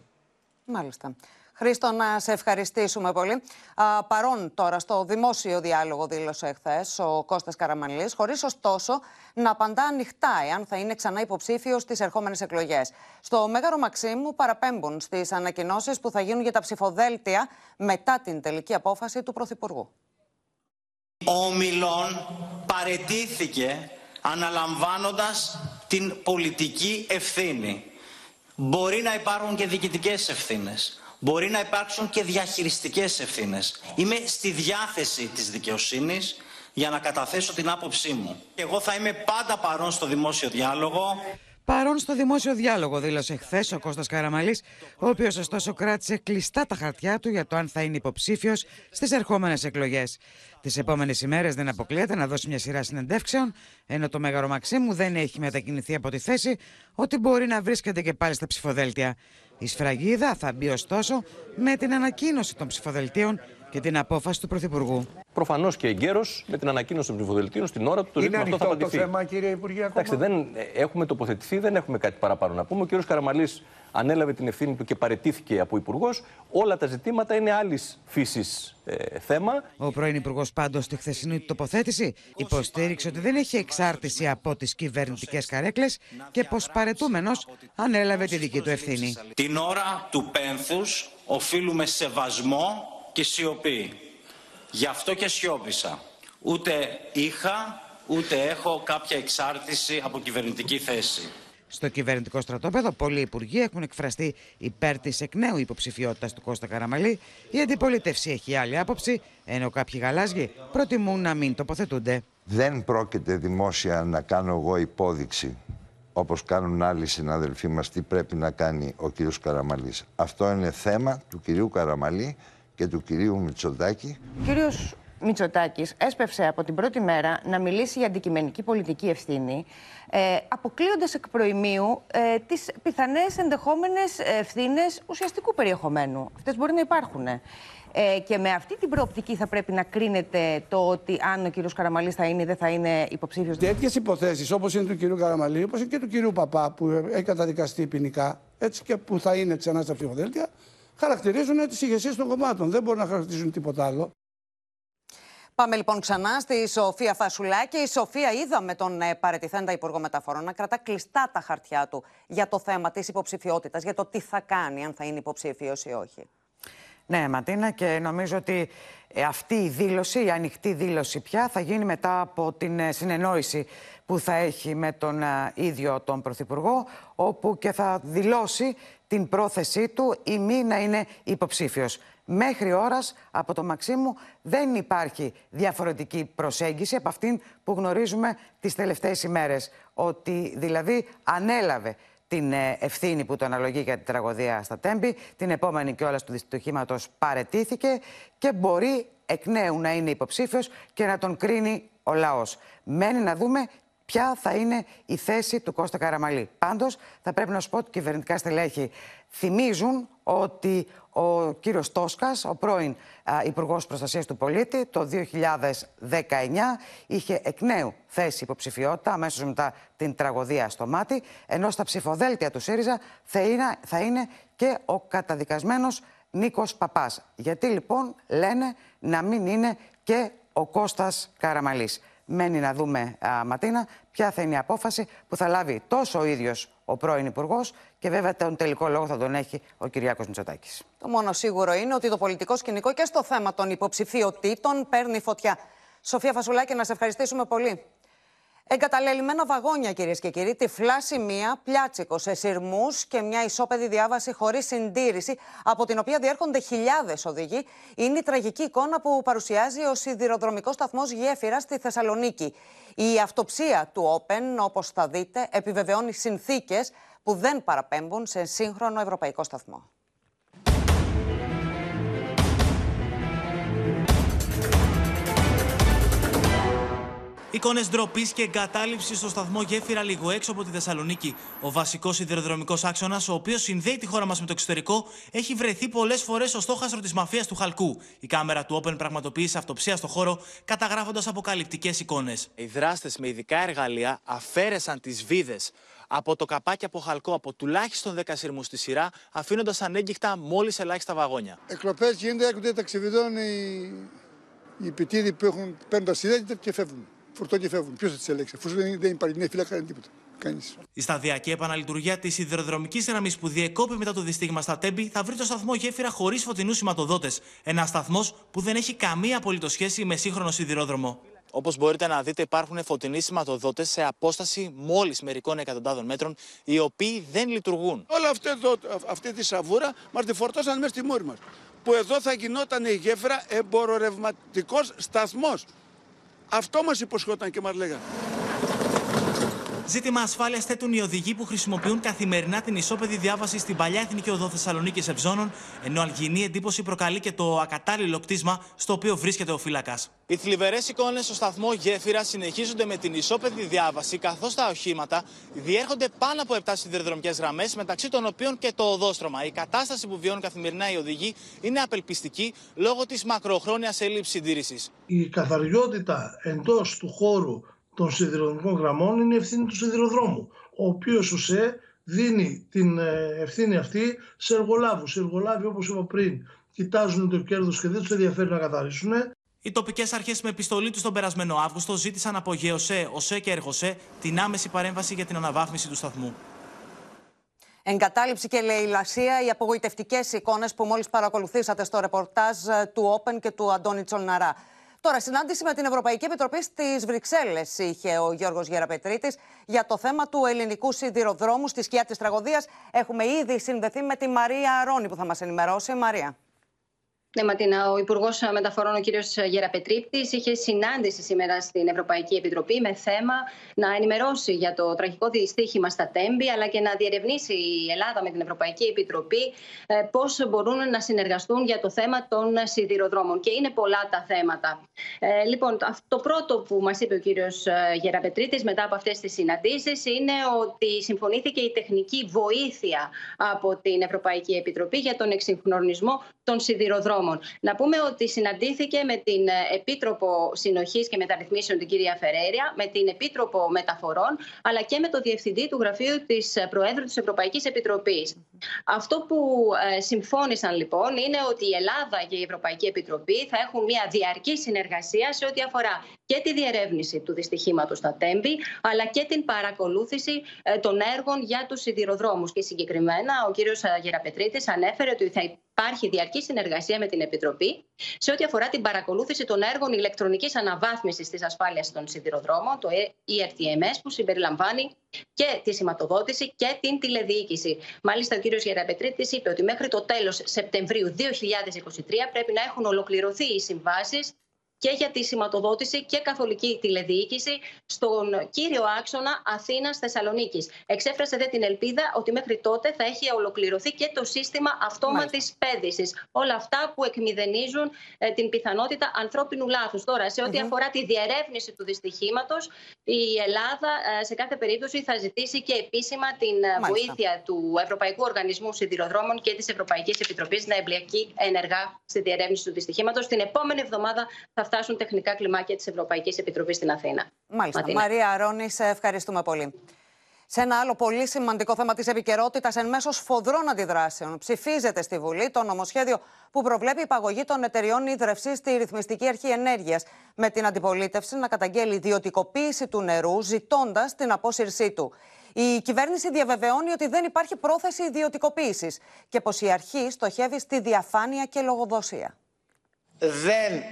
Speaker 2: Μάλιστα. Χρήστο, να σε ευχαριστήσουμε πολύ. Α, παρόν τώρα στο δημόσιο διάλογο δήλωσε εχθέ ο Κώστας Καραμανλής, χωρίς ωστόσο να απαντά ανοιχτά εάν θα είναι ξανά υποψήφιο στις ερχόμενες εκλογές. Στο Μέγαρο Μαξίμου παραπέμπουν στις ανακοινώσεις που θα γίνουν για τα ψηφοδέλτια μετά την τελική απόφαση του Πρωθυπουργού.
Speaker 18: Ο Μιλών παρετήθηκε αναλαμβάνοντας την πολιτική ευθύνη. Μπορεί να υπάρχουν και διοικητικές ευθύνες. Μπορεί να υπάρξουν και διαχειριστικές ευθύνες. Είμαι στη διάθεση της δικαιοσύνης για να καταθέσω την άποψή μου. Εγώ θα είμαι πάντα παρόν στο δημόσιο διάλογο.
Speaker 32: Παρόν στο δημόσιο διάλογο, δήλωσε χθες ο Κώστας Καραμαλής, ο οποίος ωστόσο κράτησε κλειστά τα χαρτιά του για το αν θα είναι υποψήφιος στις ερχόμενες εκλογές. Τις επόμενες ημέρες δεν αποκλείεται να δώσει μια σειρά συνεντεύξεων, ενώ το Μέγαρο Μαξίμου δεν έχει μετακινηθεί από τη θέση ότι μπορεί να βρίσκεται και πάλι στα ψηφοδέλτια. Η σφραγίδα θα μπει ωστόσο με την ανακοίνωση των ψηφοδελτίων και την απόφαση του Πρωθυπουργού.
Speaker 17: Προφανώς και εγκαίρως με την ανακοίνωση των ψηφοδελτίων στην ώρα του το
Speaker 33: Είναι
Speaker 17: ζήτημα αυτό θα
Speaker 33: ανοιχτό το
Speaker 17: απαντηθεί.
Speaker 33: θέμα, κύριε Υπουργέ, ακόμα;
Speaker 17: Εντάξει, δεν ε, έχουμε τοποθετηθεί, δεν έχουμε κάτι παραπάνω να πούμε. Ο κ. Καραμαλής ανέλαβε την ευθύνη του και παρετήθηκε από υπουργός. Όλα τα ζητήματα είναι άλλης φύσης ε, θέμα.
Speaker 32: Ο πρώην Υπουργός πάντως στη χθεσινή του τοποθέτηση υποστήριξε ότι δεν έχει εξάρτηση από τις κυβερνητικές καρέκλες και πως παρετούμενος ανέλαβε τη δική του ευθύνη.
Speaker 18: Την ώρα του πένθους οφείλουμε σεβασμό και σιωπή. Γι' αυτό και σιώπησα. Ούτε είχα, ούτε έχω κάποια εξάρτηση από κυβερνητική θέση.
Speaker 32: Στο κυβερνητικό στρατόπεδο, πολλοί υπουργοί έχουν εκφραστεί υπέρ της εκ νέου υποψηφιότητας του Κώστα Καραμαλή. Η αντιπολίτευση έχει άλλη άποψη, ενώ κάποιοι γαλάζιοι προτιμούν να μην τοποθετούνται.
Speaker 31: Δεν πρόκειται δημόσια να κάνω εγώ υπόδειξη όπως κάνουν άλλοι συναδελφοί μας τι πρέπει να κάνει ο κύριος Καραμαλής. Αυτό είναι θέμα του κυρίου Καραμαλή και του κυρίου Μητσοτάκη.
Speaker 34: Ο κύριος Μητσοτάκης έσπευσε από την πρώτη μέρα να μιλήσει για αντικειμενική πολιτική ευθύνη, ε, αποκλείοντας εκ προημίου ε, τις πιθανές ενδεχόμενες ευθύνες ουσιαστικού περιεχομένου. Αυτές μπορεί να υπάρχουν. Ε, και με αυτή την προοπτική θα πρέπει να κρίνεται το ότι αν ο κύριος Καραμαλής θα είναι ή δεν θα είναι υποψήφιος.
Speaker 22: Τέτοιες υποθέσεις όπως είναι του κυρίου Καραμαλή, όπως είναι και του κυρίου Παπά που έχει καταδικαστεί ποινικά, έτσι και που θα είναι ξανά στα ψηφοδέλτια, χαρακτηρίζουν τις ηγεσίες των κομμάτων. Δεν μπορούν να χαρακτηρίζουν τίποτα άλλο.
Speaker 2: Πάμε λοιπόν ξανά στη Σοφία Φασουλάκη. Η Σοφία είδαμε τον ε, παρετηθέντα Υπουργό Μεταφορών να κρατά κλειστά τα χαρτιά του για το θέμα της υποψηφιότητας, για το τι θα κάνει, αν θα είναι υποψήφιος ή όχι.
Speaker 32: Ναι, Ματίνα, και νομίζω ότι ε, αυτή η δήλωση, η ανοιχτή δήλωση πια, θα γίνει μετά από την ε, συνεννόηση που θα έχει με τον ε, ίδιο τον Πρωθυπουργό, όπου και θα δηλώσει την πρόθεσή του ή μη να είναι υποψήφιος. Μέχρι ώρας από το Μαξίμου δεν υπάρχει διαφορετική προσέγγιση από αυτήν που γνωρίζουμε τις τελευταίες ημέρες. Ότι δηλαδή ανέλαβε την ε, ευθύνη που το αναλογεί για την τραγωδία στα Τέμπη, την επόμενη κιόλας του δυστυχήματος παρετήθηκε και μπορεί εκ νέου να είναι υποψήφιος και να τον κρίνει ο λαός. Μένει να δούμε ποια θα είναι η θέση του Κώστα Καραμαλή. Πάντως, θα πρέπει να σου πω ότι κυβερνητικά στελέχη θυμίζουν ότι ο κύριος Τόσκας, ο πρώην α, Υπουργός Προστασίας του Πολίτη, το 2019 είχε εκ νέου θέση υποψηφιότητα αμέσως μετά την τραγωδία στο μάτι, ενώ στα ψηφοδέλτια του ΣΥΡΙΖΑ θα είναι, θα είναι και ο καταδικασμένος Νίκος Παπάς. Γιατί λοιπόν λένε να μην είναι και ο Κώστας Καραμαλής. Μένει να δούμε, α, Ματίνα, ποια θα είναι η απόφαση που θα λάβει τόσο ο ίδιος ο πρώην Υπουργός και βέβαια τον τελικό λόγο θα τον έχει ο Κυριάκος Μητσοτάκης.
Speaker 2: Το μόνο σίγουρο είναι ότι το πολιτικό σκηνικό και στο θέμα των υποψηφιωτήτων παίρνει φωτιά. Σοφία Φασουλάκη, να σε ευχαριστήσουμε πολύ. Εγκαταλελειμμένα βαγόνια, κυρίες και κύριοι, τυφλά σημεία, πλιάτσικο σε σειρμούς και μια ισόπεδη διάβαση χωρίς συντήρηση, από την οποία διέρχονται χιλιάδες οδηγοί, είναι η τραγική εικόνα που παρουσιάζει ο σιδηροδρομικός σταθμός Γέφυρας στη Θεσσαλονίκη. Η αυτοψία του Open, όπως θα δείτε, επιβεβαιώνει συνθήκες που δεν παραπέμπουν σε σύγχρονο ευρωπαϊκό σταθμό.
Speaker 35: Εικόνες ντροπής και εγκατάλειψης στο σταθμό Γέφυρα λίγο έξω από τη Θεσσαλονίκη. Ο βασικός σιδηροδρομικός άξονας, ο οποίος συνδέει τη χώρα μας με το εξωτερικό, έχει βρεθεί πολλές φορές στο στόχαστρο της μαφίας του Χαλκού. Η κάμερα του Open πραγματοποίησε αυτοψία στο χώρο, καταγράφοντας αποκαλυπτικές εικόνες.
Speaker 36: Οι δράστες με ειδικά εργαλεία αφαίρεσαν τις βίδες
Speaker 37: από το καπάκι από χαλκό από τουλάχιστον 10 σειρμού στη σειρά, αφήνοντας ανέγκυχτα μόλις ελάχιστα βαγόνια.
Speaker 36: Εκλοπές γίνονται, έρχονται ταξιδιδών οι, οι επιτίδοι που έχουν, παίρνουν τα σιδέρια και φεύγουν. Φορτώ και φεύγουν. Ποιος θα τις ελέγξει, αφού δεν, δεν υπάρχει νέα φύλακα, τίποτα. Κανείς.
Speaker 35: Η σταδιακή επαναλειτουργία της σιδηροδρομικής γραμμή που διεκόπη μετά το δυστύχημα στα Τέμπη θα βρει το σταθμό γέφυρα χωρίς φωτεινούς σηματοδότες. Ένα σταθμός που δεν έχει καμία απολύτω σχέση με σύγχρονο σιδηρόδρομο. Όπως μπορείτε να δείτε, υπάρχουν φωτεινοί σηματοδότες σε απόσταση μόλις μερικών εκατοντάδων μέτρων, οι οποίοι δεν λειτουργούν.
Speaker 22: Όλα αυτή, εδώ, αυτή τη σαβούρα μας τη φορτώσαν μέσα στη μούρη μας. Που εδώ θα γινόταν η γέφυρα εμπορορευματικός σταθμός. Αυτό μας υποσχόταν και μας λέγανε.
Speaker 35: Ζήτημα ασφάλειας θέτουν οι οδηγοί που χρησιμοποιούν καθημερινά την ισόπεδη διάβαση στην παλιά εθνική οδό Θεσσαλονίκης Ευζώνων, ενώ αλγινή εντύπωση προκαλεί και το ακατάλληλο κτίσμα στο οποίο βρίσκεται ο φύλακας. Οι θλιβερές εικόνες στο σταθμό Γέφυρα συνεχίζονται με την ισόπεδη διάβαση, καθώς τα οχήματα διέρχονται πάνω από 7 σιδηροδρομικές γραμμές, μεταξύ των οποίων και το οδόστρωμα. Η κατάσταση που βιώνουν καθημερινά οι οδηγοί είναι απελπιστική λόγω της μακροχρόνιας έλλειψης συντήρησης.
Speaker 38: Η καθαριότητα εντός του χώρου των σιδηροδρομικών γραμμών είναι η ευθύνη του σιδηροδρόμου, ο οποίος ΟΣΕ δίνει την ε, ευθύνη αυτή σε εργολάβους. Οι εργολάβοι, όπως είπα πριν, κοιτάζουν το κέρδος και δεν τους ενδιαφέρει να καθαρίσουν.
Speaker 35: Οι τοπικές αρχές με επιστολή τους τον περασμένο Αύγουστο ζήτησαν από ΓΕΟΣΕ, ΟΣΕ και ΕΡΓΟΣΕ την άμεση παρέμβαση για την αναβάθμιση του σταθμού.
Speaker 2: Εγκατάλειψη και λαιλασία, οι απογοητευτικές εικόνες που μόλις παρακολουθήσατε στο ρεπορτάζ ε, του Όπεν και του Αντώνη Τσολναρά. Τώρα, συνάντηση με την Ευρωπαϊκή Επιτροπή στις Βρυξέλλες είχε ο Γιώργος Γεραπετρίτης για το θέμα του ελληνικού σιδηροδρόμου στη σκιά της τραγωδίας. Έχουμε ήδη συνδεθεί με τη Μαρία Αρώνη που θα μας ενημερώσει. Μαρία.
Speaker 39: Ναι, Ματίνα, ο Υπουργός Μεταφορών, ο κύριος Γεραπετρίπτης, είχε συνάντηση σήμερα στην Ευρωπαϊκή Επιτροπή με θέμα να ενημερώσει για το τραγικό δυστύχημα στα Τέμπη, αλλά και να διερευνήσει η Ελλάδα με την Ευρωπαϊκή Επιτροπή ε, πώς μπορούν να συνεργαστούν για το θέμα των σιδηροδρόμων. Και είναι πολλά τα θέματα. Ε, λοιπόν, το πρώτο που μας είπε ο κύριος Γεραπετρίτη μετά από αυτές τις συναντήσεις είναι ότι συμφωνήθηκε η τεχνική βοήθεια από την Ευρωπαϊκή Επιτροπή για τον εξυγχρονισμό των σιδηροδρόμων. Να πούμε ότι συναντήθηκε με την ε, Επίτροπο Συνοχής και Μεταρρυθμίσεων, την κυρία Φερέρια, με την Επίτροπο Μεταφορών, αλλά και με το Διευθυντή του Γραφείου της ε, Προέδρου της Ευρωπαϊκής Επιτροπής. Αυτό που ε, συμφώνησαν λοιπόν είναι ότι η Ελλάδα και η Ευρωπαϊκή Επιτροπή θα έχουν μια διαρκή συνεργασία σε ό,τι αφορά και τη διερεύνηση του δυστυχήματος στα Τέμπη, αλλά και την παρακολούθηση των έργων για τους σιδηροδρόμους. Και συγκεκριμένα ο κύριος Γεραπετρίτης ανέφερε ότι θα υπάρχει διαρκή συνεργασία με την Επιτροπή σε ό,τι αφορά την παρακολούθηση των έργων ηλεκτρονικής αναβάθμισης της ασφάλειας των σιδηροδρόμων, το ERTMS, που συμπεριλαμβάνει και τη σηματοδότηση και την τηλεδιοίκηση. Μάλιστα, ο κ. Γεραπετρίτης είπε ότι μέχρι το τέλος Σεπτεμβρίου 2023 πρέπει να έχουν ολοκληρωθεί οι συμβάσεις και για τη σηματοδότηση και καθολική τηλεδιοίκηση στον κύριο άξονα Αθήνα-Θεσσαλονίκη. Εξέφρασε δε την ελπίδα ότι μέχρι τότε θα έχει ολοκληρωθεί και το σύστημα αυτόματης πέδησης. Όλα αυτά που εκμηδενίζουν ε, την πιθανότητα ανθρώπινου λάθους. Τώρα, σε ό,τι αφορά τη διερεύνηση του δυστυχήματος, η Ελλάδα ε, σε κάθε περίπτωση θα ζητήσει και επίσημα την ε, βοήθεια του Ευρωπαϊκού Οργανισμού Σιδηροδρόμων και της Ευρωπαϊκής Επιτροπής να εμπλεκεί ενεργά στη διερεύνηση του δυστυχήματος. Την επόμενη εβδομάδα θα φτάσουν τεχνικά κλιμάκια της Ευρωπαϊκής Επιτροπής στην Αθήνα.
Speaker 2: Μάλιστα. Ματίνα. Μαρία Αρώνη, σε ευχαριστούμε πολύ. Σε ένα άλλο πολύ σημαντικό θέμα της επικαιρότητας, εν μέσω σφοδρών αντιδράσεων, ψηφίζεται στη Βουλή το νομοσχέδιο που προβλέπει υπαγωγή των εταιριών ίδρυυση στη Ρυθμιστική Αρχή Ενέργειας, με την αντιπολίτευση να καταγγέλει ιδιωτικοποίηση του νερού, ζητώντας την απόσυρσή του. Η κυβέρνηση διαβεβαιώνει ότι δεν υπάρχει πρόθεση ιδιωτικοποίησης και πως η αρχή στοχεύει στη διαφάνεια και λογοδοσία.
Speaker 40: Δεν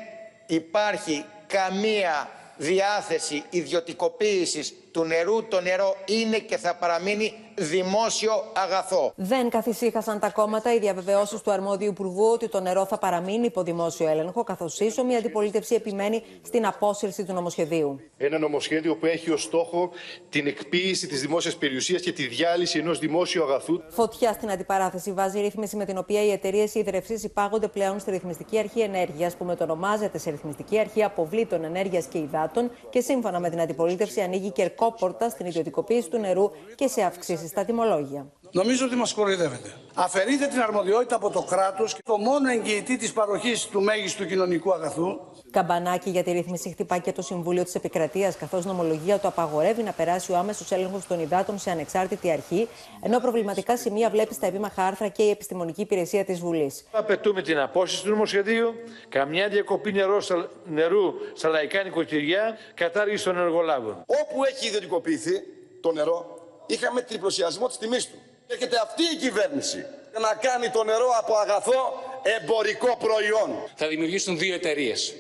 Speaker 40: υπάρχει καμία διάθεση ιδιωτικοποίησης του νερού. Το νερό είναι και θα παραμείνει δημόσιο αγαθό.
Speaker 41: Δεν καθησύχασαν τα κόμματα οι διαβεβαιώσεις του αρμόδιου Υπουργού ότι το νερό θα παραμείνει υπό δημόσιο έλεγχο, καθώς ίσο η αντιπολίτευση επιμένει στην απόσυρση του νομοσχεδίου.
Speaker 42: Ένα νομοσχέδιο που έχει ως στόχο την εκποίηση της δημόσιας περιουσίας και τη διάλυση ενός δημόσιου αγαθού.
Speaker 41: Φωτιά στην αντιπαράθεση βάζει ρύθμιση με την οποία οι εταιρείες ίδρυυση υπάγονται πλέον στη Ρυθμιστική Αρχή Ενέργειας, που μετονομάζεται σε Ρυθμιστική Αρχή Αποβλήτων Ενέργειας και Υδάτων και σύμφωνα με την αντιπολίτευση ανοίγει κερκόπορτα στην ιδιωτικοποίηση του νερού και σε αυξήσεις στα τιμολόγια.
Speaker 22: Νομίζω ότι μας κοροϊδεύετε. Αφαιρείτε την αρμοδιότητα από το κράτος και το μόνο εγγυητή της παροχής του μέγιστου κοινωνικού αγαθού
Speaker 41: Καμπανάκι για τη ρύθμιση χτυπά και το Συμβούλιο της Επικρατείας, καθώς νομολογία του απαγορεύει να περάσει ο άμεσος έλεγχος των υδάτων σε ανεξάρτητη αρχή, ενώ προβληματικά σημεία βλέπει στα επίμαχα άρθρα και η Επιστημονική Υπηρεσία της Βουλής.
Speaker 43: Απαιτούμε την απόσυρση του νομοσχεδίου, καμιά διακοπή νερό, νερού στα λαϊκά νοικοκυριά, κατάργηση των ενεργολάβων.
Speaker 44: Όπου έχει ιδιωτικοποιηθεί το νερό, είχαμε τριπλωσιασμό της τιμής του. Έρχεται αυτή η κυβέρνηση να κάνει το νερό από αγαθό εμπορικό προϊόν.
Speaker 45: Θα δημιουργήσουν δύο εταιρείες.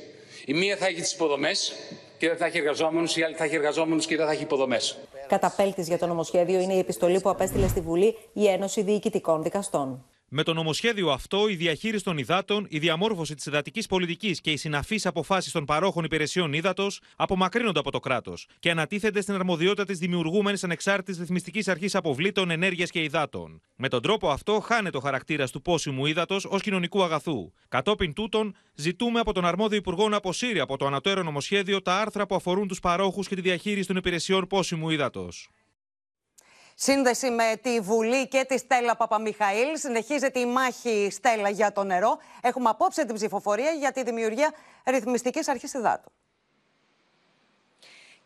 Speaker 45: Η μία θα έχει τις υποδομές και δεν θα έχει εργαζόμενους, η άλλη θα έχει εργαζόμενους και δεν θα έχει υποδομές.
Speaker 41: Καταπέλτης για το νομοσχέδιο είναι η επιστολή που απέστειλε στη Βουλή η Ένωση Διοικητικών Δικαστών.
Speaker 46: Με το νομοσχέδιο αυτό, η διαχείριση των υδάτων, η διαμόρφωση της εδατική πολιτικής και οι συναφείς αποφάσεις των παρόχων υπηρεσιών ύδατος απομακρύνονται από το κράτος και ανατίθενται στην αρμοδιότητα της δημιουργούμενης ανεξάρτητης ρυθμιστικής αρχής αποβλήτων, ενέργειας και υδάτων. Με τον τρόπο αυτό, χάνεται ο χαρακτήρας του πόσιμου ύδατος ως κοινωνικού αγαθού. Κατόπιν τούτων, ζητούμε από τον αρμόδιο Υπουργό να αποσύρει από το ανατέρω νομοσχέδιο τα άρθρα που αφορούν τους παρόχους και τη διαχείριση των υπηρεσιών πόσιμου ύδατος.
Speaker 2: Σύνδεση με τη Βουλή και τη Στέλλα Παπαμιχαήλ. Συνεχίζεται η μάχη Στέλλα για το νερό. Έχουμε απόψε την ψηφοφορία για τη δημιουργία ρυθμιστικής αρχής υδάτων.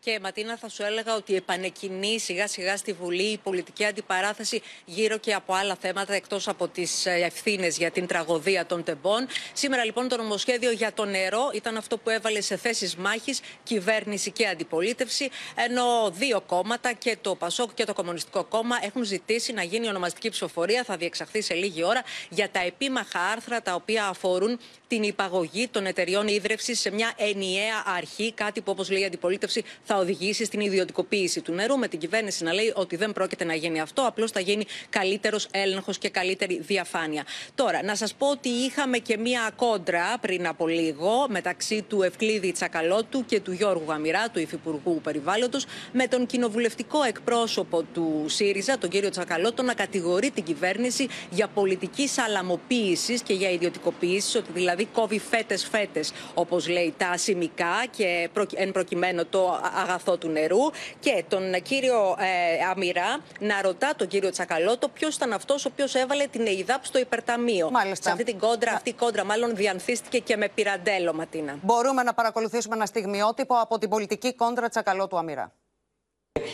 Speaker 47: Και Ματίνα, θα σου έλεγα ότι επανεκκινεί σιγά σιγά στη Βουλή η πολιτική αντιπαράθεση γύρω και από άλλα θέματα εκτός από τις ευθύνες για την τραγωδία των τεμπών. Σήμερα λοιπόν το νομοσχέδιο για το νερό ήταν αυτό που έβαλε σε θέσεις μάχης κυβέρνηση και αντιπολίτευση. Ενώ δύο κόμματα, και το ΠΑΣΟΚ και το Κομμουνιστικό Κόμμα, έχουν ζητήσει να γίνει ονομαστική ψηφοφορία. Θα διεξαχθεί σε λίγη ώρα για τα επίμαχα άρθρα τα οποία αφορούν την υπαγωγή των εταιριών ίδρυυση σε μια ενιαία αρχή. Κάτι που, όπως λέει η αντιπολίτευση, θα οδηγήσει στην ιδιωτικοποίηση του νερού, με την κυβέρνηση να λέει ότι δεν πρόκειται να γίνει αυτό, απλώς θα γίνει καλύτερος έλεγχος και καλύτερη διαφάνεια. Τώρα, να σας πω ότι είχαμε και μία κόντρα πριν από λίγο μεταξύ του Ευκλήδη Τσακαλώτου και του Γιώργου Γαμυρά, του Υφυπουργού Περιβάλλοντος, με τον κοινοβουλευτικό εκπρόσωπο του ΣΥΡΙΖΑ, τον κύριο Τσακαλώτο, να κατηγορεί την κυβέρνηση για πολιτική σαλαμοποίησης και για ιδιωτικοποίησης, ότι δηλαδή κόβει φέτε-φέτε, όπως λέει, τα σημικά και εν προκειμένου το αγαθό του νερού και τον κύριο ε, Αμυρά να ρωτά τον κύριο Τσακαλώτο ποιος ήταν αυτός ο οποίος έβαλε την ΕΙΔΑΠ στο υπερταμείο.
Speaker 2: Μάλιστα.
Speaker 47: Σε αυτή την κόντρα, αυτή η κόντρα μάλλον διανθίστηκε και με πυραντέλο, Ματίνα.
Speaker 2: Μπορούμε να παρακολουθήσουμε ένα στιγμιότυπο από την πολιτική κόντρα Τσακαλώτου Αμυρά.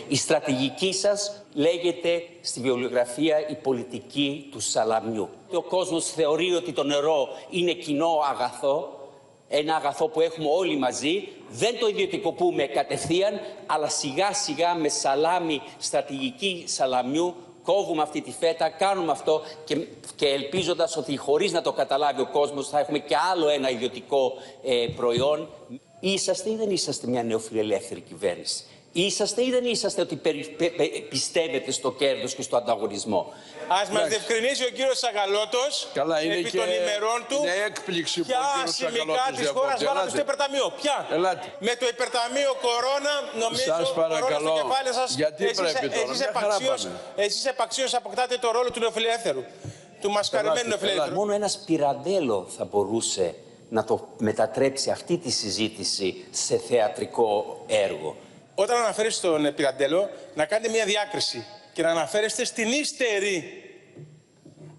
Speaker 48: Η στρατηγική σας λέγεται στη βιβλιογραφία η πολιτική του σαλαμιού. Ο κόσμος θεωρεί ότι το νερό είναι κοινό αγαθό ένα αγαθό που έχουμε όλοι μαζί, δεν το ιδιωτικοποιούμε κατευθείαν, αλλά σιγά σιγά με σαλάμι, στρατηγική σαλαμιού, κόβουμε αυτή τη φέτα, κάνουμε αυτό και, και ελπίζοντας ότι χωρίς να το καταλάβει ο κόσμος θα έχουμε και άλλο ένα ιδιωτικό ε, προϊόν. Είσαστε ή δεν είσαστε μια νεοφιλελεύθερη κυβέρνηση; Είσαστε ή δεν είσαστε ότι πιστεύετε στο κέρδος και στο ανταγωνισμό;
Speaker 43: Α μας διευκρινίσει ο κύριος Σαγαλώτο επί των ημερών του
Speaker 33: είναι έκπληξη
Speaker 43: ποια σημικά της χώρας βάλατε στο υπερταμείο; Ποια;
Speaker 33: Ελάτε.
Speaker 43: Με το υπερταμείο κορώνα, νομίζω
Speaker 33: Σας παρακαλώ.
Speaker 43: στο κεφάλι σας,
Speaker 33: Γιατί
Speaker 43: εσείς,
Speaker 33: πρέπει τώρα,
Speaker 43: εσείς
Speaker 33: μια χαρά
Speaker 43: επαξίως,
Speaker 33: πάμε.
Speaker 43: εσείς επαξίως αποκτάτε το ρόλο του νεοφιλελεύθερου. Του μασκαρεμένου νεοφιλελεύθερου.
Speaker 48: Μόνο ένας πυραντέλο θα μπορούσε να το μετατρέψει αυτή τη συζήτηση σε θεατρικό έργο.
Speaker 43: Όταν αναφέρεστε στον Πυραντέλο, να κάνετε μια διάκριση και να αναφέρεστε στην ύστερη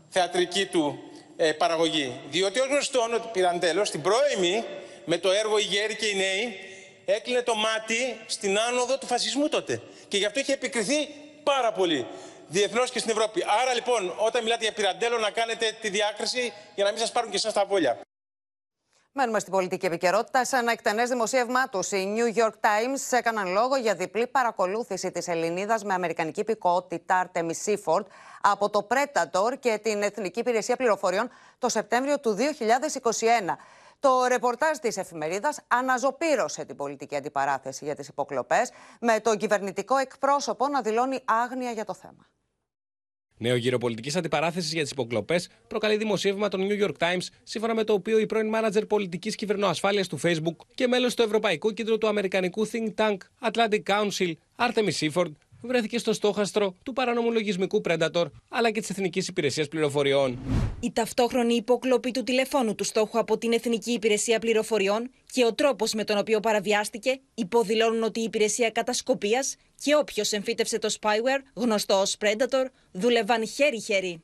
Speaker 43: θεατρική του ε, παραγωγή. Διότι ως γνωστόν ο Πυραντέλος στην πρώιμη με το έργο «Οι γέροι και οι νέοι» έκλεινε το μάτι στην άνοδο του φασισμού τότε. Και γι' αυτό είχε επικριθεί πάρα πολύ διεθνώς και στην Ευρώπη. Άρα λοιπόν, όταν μιλάτε για Πυραντέλο, να κάνετε τη διάκριση για να μην σας πάρουν και εσάς τα βόλια.
Speaker 2: Μένουμε στην πολιτική επικαιρότητα. Σε ένα εκτενές δημοσίευμά του, οι New York Times έκαναν λόγο για διπλή παρακολούθηση της Ελληνίδας με αμερικανική υπηκότητα Artemis Seaford από το Predator και την Εθνική Υπηρεσία Πληροφοριών το Σεπτέμβριο του 2021. Το ρεπορτάζ της εφημερίδας αναζωπήρωσε την πολιτική αντιπαράθεση για τις υποκλοπές, με τον κυβερνητικό εκπρόσωπο να δηλώνει άγνοια για το θέμα.
Speaker 49: Νέο γύρο πολιτική αντιπαράθεσης για τις υποκλοπές προκαλεί δημοσίευμα των New York Times, σύμφωνα με το οποίο η πρώην μάνατζερ πολιτικής κυβερνοασφάλειας του Facebook και μέλος του Ευρωπαϊκού Κέντρου του Αμερικανικού Think Tank Atlantic Council, Artemis Seaford, βρέθηκε στο στόχαστρο του παρανομού λογισμικού Predator αλλά και της Εθνικής Υπηρεσίας Πληροφοριών.
Speaker 50: Η ταυτόχρονη υποκλοπή του τηλεφώνου του στόχου από την Εθνική Υπηρεσία Πληροφοριών και ο τρόπος με τον οποίο παραβιάστηκε υποδηλώνουν ότι η υπηρεσία κατασκοπίας και όποιος εμφύτευσε το spyware, γνωστό ως Predator, δούλευαν χέρι-χέρι.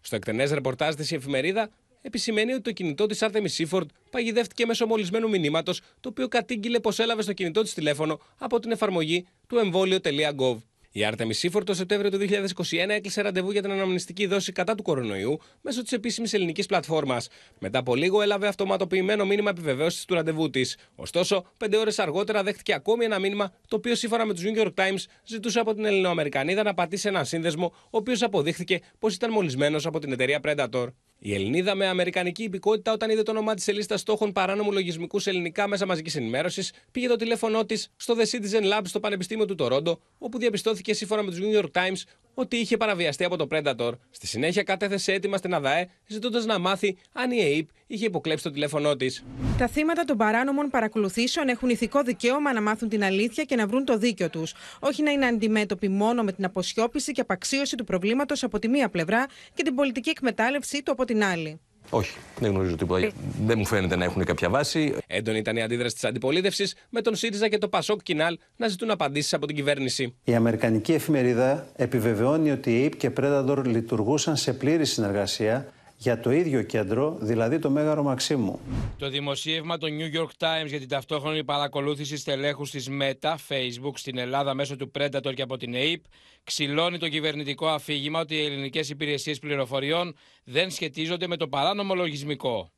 Speaker 49: Στο εκτενές ρεπορτάζ της η εφημερίδα
Speaker 15: επισημαίνει ότι το κινητό της Artemis Seaford παγιδεύτηκε μέσω μολυσμένου μηνύματος, το οποίο κατήγγειλε πως έλαβε στο κινητό της τηλέφωνο από την εφαρμογή του εμβόλιο.gov. Η Artemis Seaford το Σεπτέμβριο του 2021 έκλεισε ραντεβού για την αναμνηστική δόση κατά του κορονοϊού μέσω της επίσημης ελληνικής πλατφόρμας. Μετά από λίγο έλαβε αυτοματοποιημένο μήνυμα επιβεβαίωσης του ραντεβού της. Ωστόσο, πέντε ώρες αργότερα δέχτηκε ακόμη ένα μήνυμα, το οποίο σύμφωνα με τους New York Times ζητούσε από την Ελληνοαμερικανίδα να πατήσει ένα σύνδεσμο, ο οποίος αποδείχθηκε πως ήταν μολυσμένος από την εταιρεία Predator. Η Ελληνίδα με αμερικανική υπηκότητα, όταν είδε το όνομά της σε λίστα στόχων παράνομου λογισμικού σε ελληνικά μέσα μαζικής ενημέρωσης, πήγε το τηλέφωνό της στο The Citizen Lab στο Πανεπιστήμιο του Τορόντο, όπου διαπιστώθηκε σύμφωνα με τους New York Times ότι είχε παραβιαστεί από το Predator. Στη συνέχεια κατέθεσε έτοιμα στην ΑΔΑΕ, ζητώντας να μάθει αν η ΑΕΠ είχε υποκλέψει το τηλέφωνό της.
Speaker 51: Τα θύματα των παράνομων παρακολουθήσεων έχουν ηθικό δικαίωμα να μάθουν την αλήθεια και να βρουν το δίκιο τους. Όχι να είναι αντιμέτωποι μόνο με την αποσιώπηση και απαξίωση του προβλήματος από τη μία πλευρά και την πολιτική εκμετάλλευσή του από την άλλη.
Speaker 17: Όχι, δεν γνωρίζω τίποτα. Δεν μου φαίνεται να έχουν κάποια βάση.
Speaker 15: Έντονη ήταν η αντίδραση της αντιπολίτευσης, με τον ΣΥΡΙΖΑ και το ΠΑΣΟΚ Κινάλ να ζητούν απαντήσεις από την κυβέρνηση.
Speaker 3: Η Αμερικανική εφημερίδα επιβεβαιώνει ότι η ΑΕΠ και Predator λειτουργούσαν σε πλήρη συνεργασία για το ίδιο κέντρο, δηλαδή το Μέγαρο Μαξίμου.
Speaker 16: Το δημοσίευμα του New York Times για την ταυτόχρονη παρακολούθηση στελέχους της Meta Facebook στην Ελλάδα μέσω του Predator και από την ΑΕΠ ξυλώνει το κυβερνητικό αφήγημα ότι οι ελληνικές υπηρεσίες πληροφοριών δεν σχετίζονται με το παράνομο λογισμικό.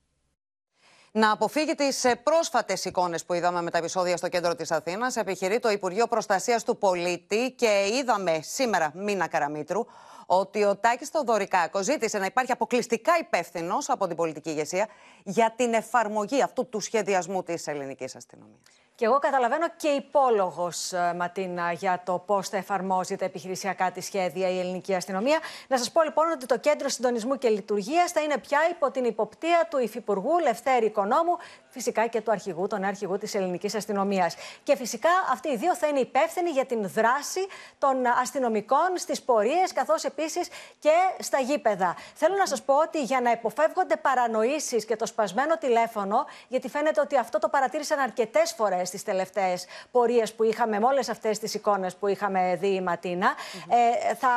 Speaker 2: Να αποφύγει τις πρόσφατες εικόνες που είδαμε με τα επεισόδια στο κέντρο της Αθήνας, επιχειρεί το Υπουργείο Προστασίας του Πολίτη και είδαμε σήμερα Μίνα Καραμίτρου ότι ο Τάκης Θοδωρικάκος ζήτησε να υπάρχει αποκλειστικά υπεύθυνος από την πολιτική ηγεσία για την εφαρμογή αυτού του σχεδιασμού της ελληνικής αστυνομίας.
Speaker 52: Και εγώ καταλαβαίνω και υπόλογος, ε, Ματίνα, για το πώς θα εφαρμόζεται επιχειρησιακά τη σχέδια η ελληνική αστυνομία. Να σας πω λοιπόν ότι το Κέντρο Συντονισμού και Λειτουργίας θα είναι πια υπό την υποπτία του Υφυπουργού Λευτέρη Οικονόμου, φυσικά και του αρχηγού, τον αρχηγού της ελληνικής αστυνομίας. Και φυσικά αυτοί οι δύο θα είναι υπεύθυνοι για την δράση των αστυνομικών στις πορείες, καθώς επίσης και στα γήπεδα. Θέλω να σας πω ότι για να υποφεύγονται παρανοήσεις και το σπασμένο τηλέφωνο, γιατί φαίνεται ότι αυτό το παρατήρησαν αρκετές φορές στι τελευταίες πορείες που είχαμε, με όλες αυτές τις εικόνες που είχαμε δει η ματινα Ε, θα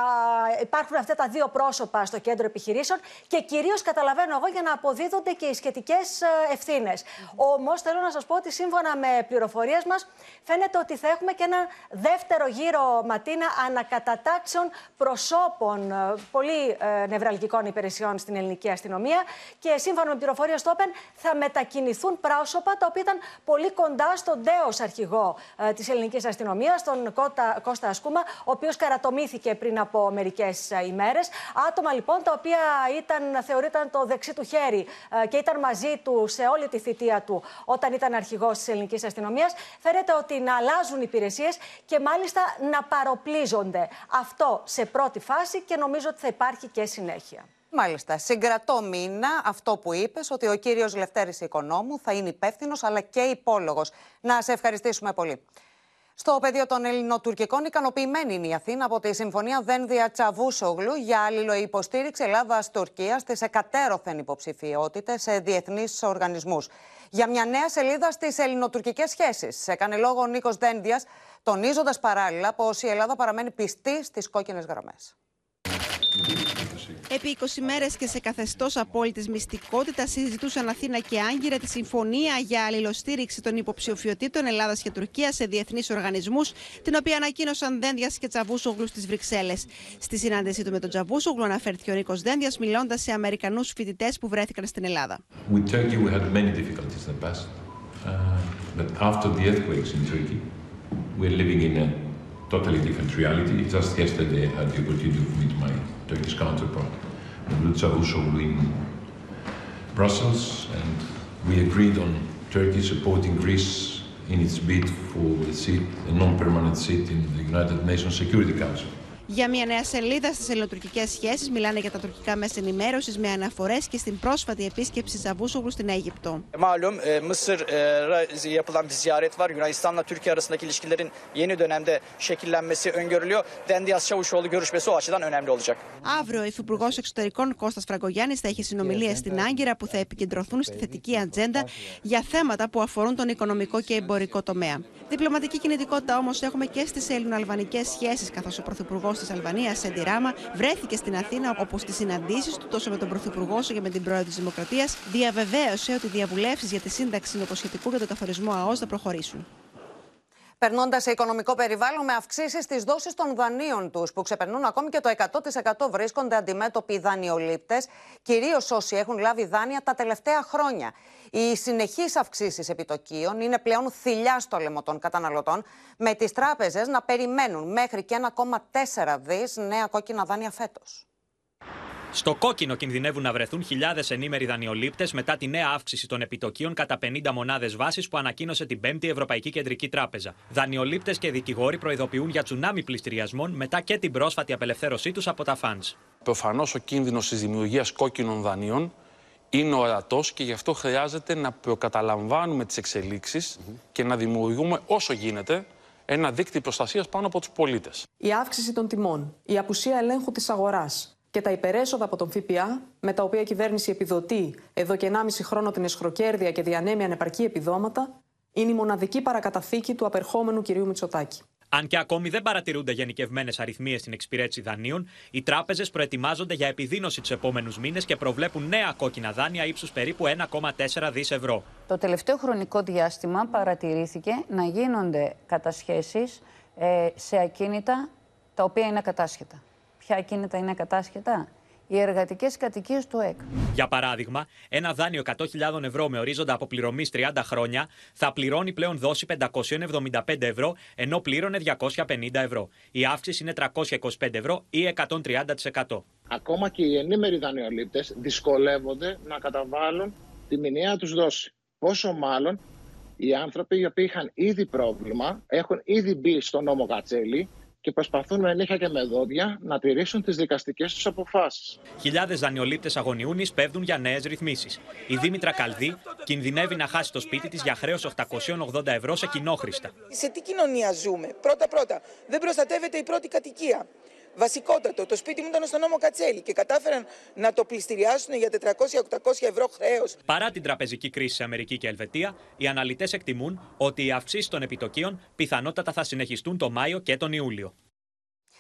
Speaker 52: υπάρχουν αυτά τα δύο πρόσωπα στο κέντρο επιχειρήσεων και κυρίως καταλαβαίνω εγώ για να αποδίδονται και οι σχετικές ε, ευθύνες. Όμως θέλω να σας πω ότι σύμφωνα με πληροφορίες μας φαίνεται ότι θα έχουμε και ένα δεύτερο γύρο Ματίνα ανακατατάξεων προσώπων ε, πολύ ε, νευραλγικών υπηρεσιών στην ελληνική αστυνομία. Και σύμφωνα με πληροφορίες του Όπεν θα μετακινηθούν πρόσωπα τα οποία ήταν πολύ κοντά στον τέο αρχηγό ε, της ελληνικής αστυνομίας, τον Κώτα, Κώστα Ασκούμα, ο οποίος καρατομήθηκε πριν από μερικές ε, ημέρες. Άτομα λοιπόν τα οποία ήταν, θεωρείται το δεξί του χέρι ε, και ήταν μαζί του σε όλη τη θητεία του όταν ήταν αρχηγός της ελληνικής αστυνομίας. Φαίνεται ότι να αλλάζουν υπηρεσίες και μάλιστα να παροπλίζονται. Αυτό σε πρώτη φάση και νομίζω ότι θα υπάρχει και συνέχεια.
Speaker 2: Μάλιστα. Συγκρατώ μήνα αυτό που είπες, ότι ο κύριος Λευτέρης Οικονόμου θα είναι υπεύθυνος αλλά και υπόλογος. Να σε ευχαριστήσουμε πολύ. Στο πεδίο των Ελληνοτουρκικών, ικανοποιημένη είναι η Αθήνα από τη συμφωνία Δένδια Τσαβούσογλου για αλληλοϊποστήριξη Ελλάδα-Τουρκία στις εκατέρωθεν υποψηφιότητες σε διεθνείς οργανισμούς. Για μια νέα σελίδα στις ελληνοτουρκικές σχέσεις. Έκανε λόγο ο Νίκος Δένδιας, τονίζοντας παράλληλα πως η Ελλάδα παραμένει πιστή στις κόκκινες γραμμές.
Speaker 53: Επί 20 μέρες και σε καθεστώς απόλυτης μυστικότητας συζητούσαν Αθήνα και Άγκυρα τη συμφωνία για αλληλοστήριξη των υποψηφιωτήτων Ελλάδας και Τουρκίας σε διεθνείς οργανισμούς, την οποία ανακοίνωσαν Δένδιας και Τσαβούσογλου στις Βρυξέλλες. Στη συνάντησή του με τον Τσαβούσογλου αναφέρθηκε ο Νίκος Δένδιας, μιλώντας σε Αμερικανούς φοιτητές που βρέθηκαν στην Ελλάδα.
Speaker 54: With Turkey, we had many difficulties in the past. Uh, but after the earthquakes in Turkey, we're living in a totally different reality. Just yesterday, I had the opportunity to meet my Turkish counterpart, Mevlut Çavuşoğlu, in Brussels, and we agreed on Turkey supporting Greece in its bid for seat, a non-permanent seat in the United Nations Security Council.
Speaker 53: Για μια νέα σελίδα στις ελληνοτουρκικές σχέσεις μιλάνε για τα τουρκικά μέσα ενημέρωσης με αναφορές και στην πρόσφατη επίσκεψη Ζαβούσογλου στην Αίγυπτο.
Speaker 46: Malum e, Mısır'a yapılan bir ziyaret var. Yunanistan'la Türkiye arasındaki ilişkilerin yeni dönemde şekillenmesi öngörülüyor. Dendiyas Çavuşoğlu görüşmesi o açıdan önemli olacak.
Speaker 53: Αύριο, ο Υφυπουργός Εξωτερικών Κώστας Φραγκογιάννης θα έχει συνομιλίες στην Άγκυρα που θα επικεντρωθούν στη θετική ατζέντα για θέματα που αφορούν τον οικονομικό και εμπορικό τομέα.
Speaker 55: Διπλωματική κινητικότητα όμως έχουμε και στις ελληνοαλβανικές σχέσεις, καθώς ο Πρωθυπουργός της Αλβανίας, Σεντιράμα, βρέθηκε στην Αθήνα, όπου στις συναντήσεις του τόσο με τον Πρωθυπουργό όσο και με την Πρόεδρο της Δημοκρατίας, διαβεβαίωσε ότι οι διαβουλεύσεις για τη σύνταξη νομοσχετικού για τον καθορισμό ΑΟΣ θα προχωρήσουν
Speaker 2: περνώντας σε οικονομικό περιβάλλον με αυξήσεις στις δόσεις των δανείων τους, που ξεπερνούν ακόμη και το 100% βρίσκονται αντιμέτωποι δανειολήπτες, κυρίως όσοι έχουν λάβει δάνεια τα τελευταία χρόνια. Οι συνεχείς αυξήσεις επιτοκίων είναι πλέον θηλιά στο λαιμό των καταναλωτών, με τις τράπεζες να περιμένουν μέχρι και 1,4 δις νέα κόκκινα δάνεια φέτος.
Speaker 56: Στο κόκκινο κινδυνεύουν να βρεθούν χιλιάδες ενήμεροι δανειολήπτες μετά τη νέα αύξηση των επιτοκίων κατά 50 μονάδες βάσης που ανακοίνωσε την 5η Ευρωπαϊκή Κεντρική Τράπεζα. Δανειολήπτες και δικηγόροι προειδοποιούν για τσουνάμι πληστηριασμών μετά και την πρόσφατη απελευθέρωσή τους από τα φαντς.
Speaker 57: Προφανώς ο κίνδυνος της δημιουργίας κόκκινων δανείων είναι ορατός και γι' αυτό χρειάζεται να προκαταλαμβάνουμε τις εξελίξεις και να δημιουργούμε όσο γίνεται ένα δίκτυο προστασίας πάνω από τους πολίτες.
Speaker 58: Η αύξηση των τιμών, η απουσία ελέγχου της αγοράς, και τα υπερέσοδα από τον ΦΠΑ, με τα οποία η κυβέρνηση επιδοτεί εδώ και 1,5 χρόνο την εσχροκέρδεια και διανέμει ανεπαρκή επιδόματα, είναι η μοναδική παρακαταθήκη του απερχόμενου κυρίου Μητσοτάκη.
Speaker 56: Αν και ακόμη δεν παρατηρούνται γενικευμένες αριθμίες στην εξυπηρέτηση δανείων, οι τράπεζες προετοιμάζονται για επιδείνωση τους επόμενους μήνες και προβλέπουν νέα κόκκινα δάνεια ύψους περίπου 1,4 δις ευρώ.
Speaker 59: Το τελευταίο χρονικό διάστημα παρατηρήθηκε να γίνονται κατασχέσεις ε, σε ακίνητα τα οποία είναι κατάσχετα ποια ακίνητα είναι κατάσχετα. Οι εργατικές κατοικίες του ΕΚ.
Speaker 56: Για παράδειγμα, ένα δάνειο 100.000 ευρώ με ορίζοντα αποπληρωμής 30 χρόνια θα πληρώνει πλέον δόση 595 ευρώ, ενώ πλήρωνε 250 ευρώ. Η αύξηση είναι 325 ευρώ ή 130%.
Speaker 60: Ακόμα και οι ενήμεροι δανειολήπτες δυσκολεύονται να καταβάλουν τη μηνιαία τους δόση. Πόσο μάλλον οι άνθρωποι οι οποίοι είχαν ήδη πρόβλημα, έχουν ήδη μπει στο νόμο Κατσέλη και προσπαθούν με νύχια και με δόντια να τηρήσουν τις δικαστικές τους αποφάσεις.
Speaker 56: Χιλιάδες δανειολήπτες αγωνιούνης πέφτουν για νέες ρυθμίσεις. Η Δήμητρα Καλδί κινδυνεύει να χάσει το σπίτι της για χρέος 880 ευρώ σε κοινόχρηστα.
Speaker 61: Σε τι κοινωνία ζούμε, πρώτα-πρώτα. Δεν προστατεύεται η πρώτη κατοικία. Βασικότατο, το σπίτι μου ήταν στον νόμο Κατσέλη και κατάφεραν να το πληστηριάσουν για 400-800 ευρώ χρέος.
Speaker 56: Παρά την τραπεζική κρίση σε Αμερική και Ελβετία, οι αναλυτές εκτιμούν ότι οι αυξήσεις των επιτοκίων πιθανότατα θα συνεχιστούν το Μάιο και τον Ιούλιο.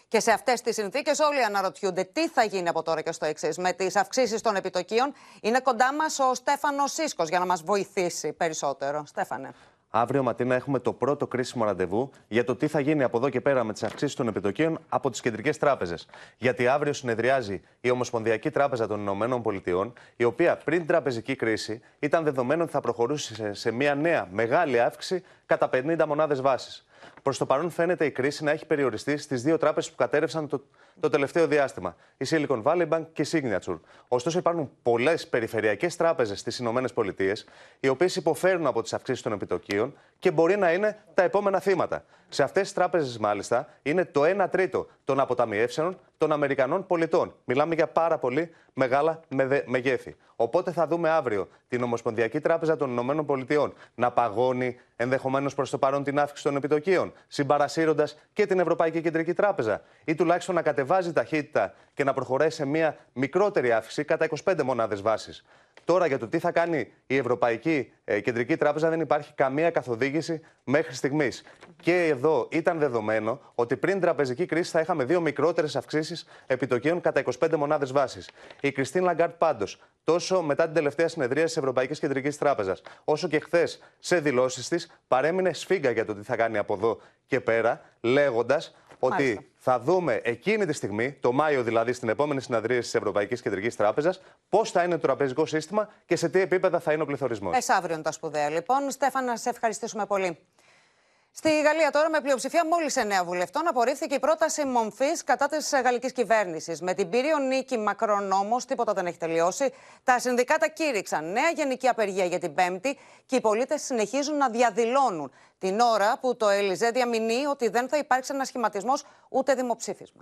Speaker 2: Και σε αυτές τις συνθήκες, όλοι αναρωτιούνται τι θα γίνει από τώρα και στο εξής. Με τις αυξήσεις των επιτοκίων, είναι κοντά μας ο Στέφανος Σίσκο για να μας βοηθήσει περισσότερο. Στέφανε.
Speaker 62: Αύριο Ματίνα έχουμε το πρώτο κρίσιμο ραντεβού για το τι θα γίνει από εδώ και πέρα με τις αυξήσεις των επιτοκίων από τις κεντρικές τράπεζες. Γιατί αύριο συνεδριάζει η Ομοσπονδιακή Τράπεζα των Ηνωμένων Πολιτειών, η οποία πριν την τραπεζική κρίση ήταν δεδομένο ότι θα προχωρούσε σε μια νέα μεγάλη αύξηση κατά 50 μονάδες βάσης. Προς το παρόν φαίνεται η κρίση να έχει περιοριστεί στις δύο τράπεζες που κατέρευσαν το, το τελευταίο διάστημα, η Silicon Valley Bank και η Signature. Ωστόσο, υπάρχουν πολλές περιφερειακές τράπεζες στις ΗΠΑ, οι οποίες υποφέρουν από τις αυξήσεις των επιτοκίων και μπορεί να είναι τα επόμενα θύματα. Σε αυτές τις τράπεζες, μάλιστα, είναι το 1 τρίτο των αποταμιεύσεων των Αμερικανών πολιτών. Μιλάμε για πάρα πολύ μεγάλα μεγέθη. Οπότε θα δούμε αύριο την Ομοσπονδιακή Τράπεζα των Ηνωμένων Πολιτειών να παγώνει ενδεχομένως προς το παρόν την αύξηση των επιτοκίων, συμπαρασύροντας και την Ευρωπαϊκή Κεντρική Τράπεζα, ή τουλάχιστον να κατεβάζει ταχύτητα και να προχωράει σε μια μικρότερη αύξηση κατά 25 μονάδες βάσης. Τώρα για το τι θα κάνει η Ευρωπαϊκή ε, Κεντρική Τράπεζα δεν υπάρχει καμία καθοδήγηση μέχρι στιγμής. Και εδώ ήταν δεδομένο ότι πριν τραπεζική κρίση θα είχαμε δύο μικρότερες αυξήσεις επιτοκίων κατά 25 μονάδες βάσης. Η Κριστίν Λαγκάρντ πάντως, τόσο μετά την τελευταία συνεδρίαση της Ευρωπαϊκής Κεντρικής Τράπεζας, όσο και χθες σε δηλώσεις της, παρέμεινε σφίγγα για το τι θα κάνει από εδώ και πέρα, λέγοντας ότι θα δούμε εκείνη τη στιγμή, το Μάιο δηλαδή, στην επόμενη συνεδρίαση της Ευρωπαϊκής Κεντρικής Τράπεζας, πώς θα είναι το τραπεζικό σύστημα και σε τι επίπεδα θα είναι ο πληθωρισμός.
Speaker 2: Εσαύριον τα σπουδαία. Λοιπόν, Στέφανα, να σε ευχαριστήσουμε πολύ. Στη Γαλλία τώρα με πλειοψηφία μόλις 9 βουλευτών απορρίφθηκε η πρόταση μομφής κατά της γαλλικής κυβέρνησης. Με την πύριο νίκη Μακρόν όμως τίποτα δεν έχει τελειώσει. Τα συνδικάτα κήρυξαν νέα γενική απεργία για την Πέμπτη και οι πολίτες συνεχίζουν να διαδηλώνουν την ώρα που το Ελιζέ διαμηνεί ότι δεν θα υπάρξει ανασχηματισμό ούτε δημοψήφισμα.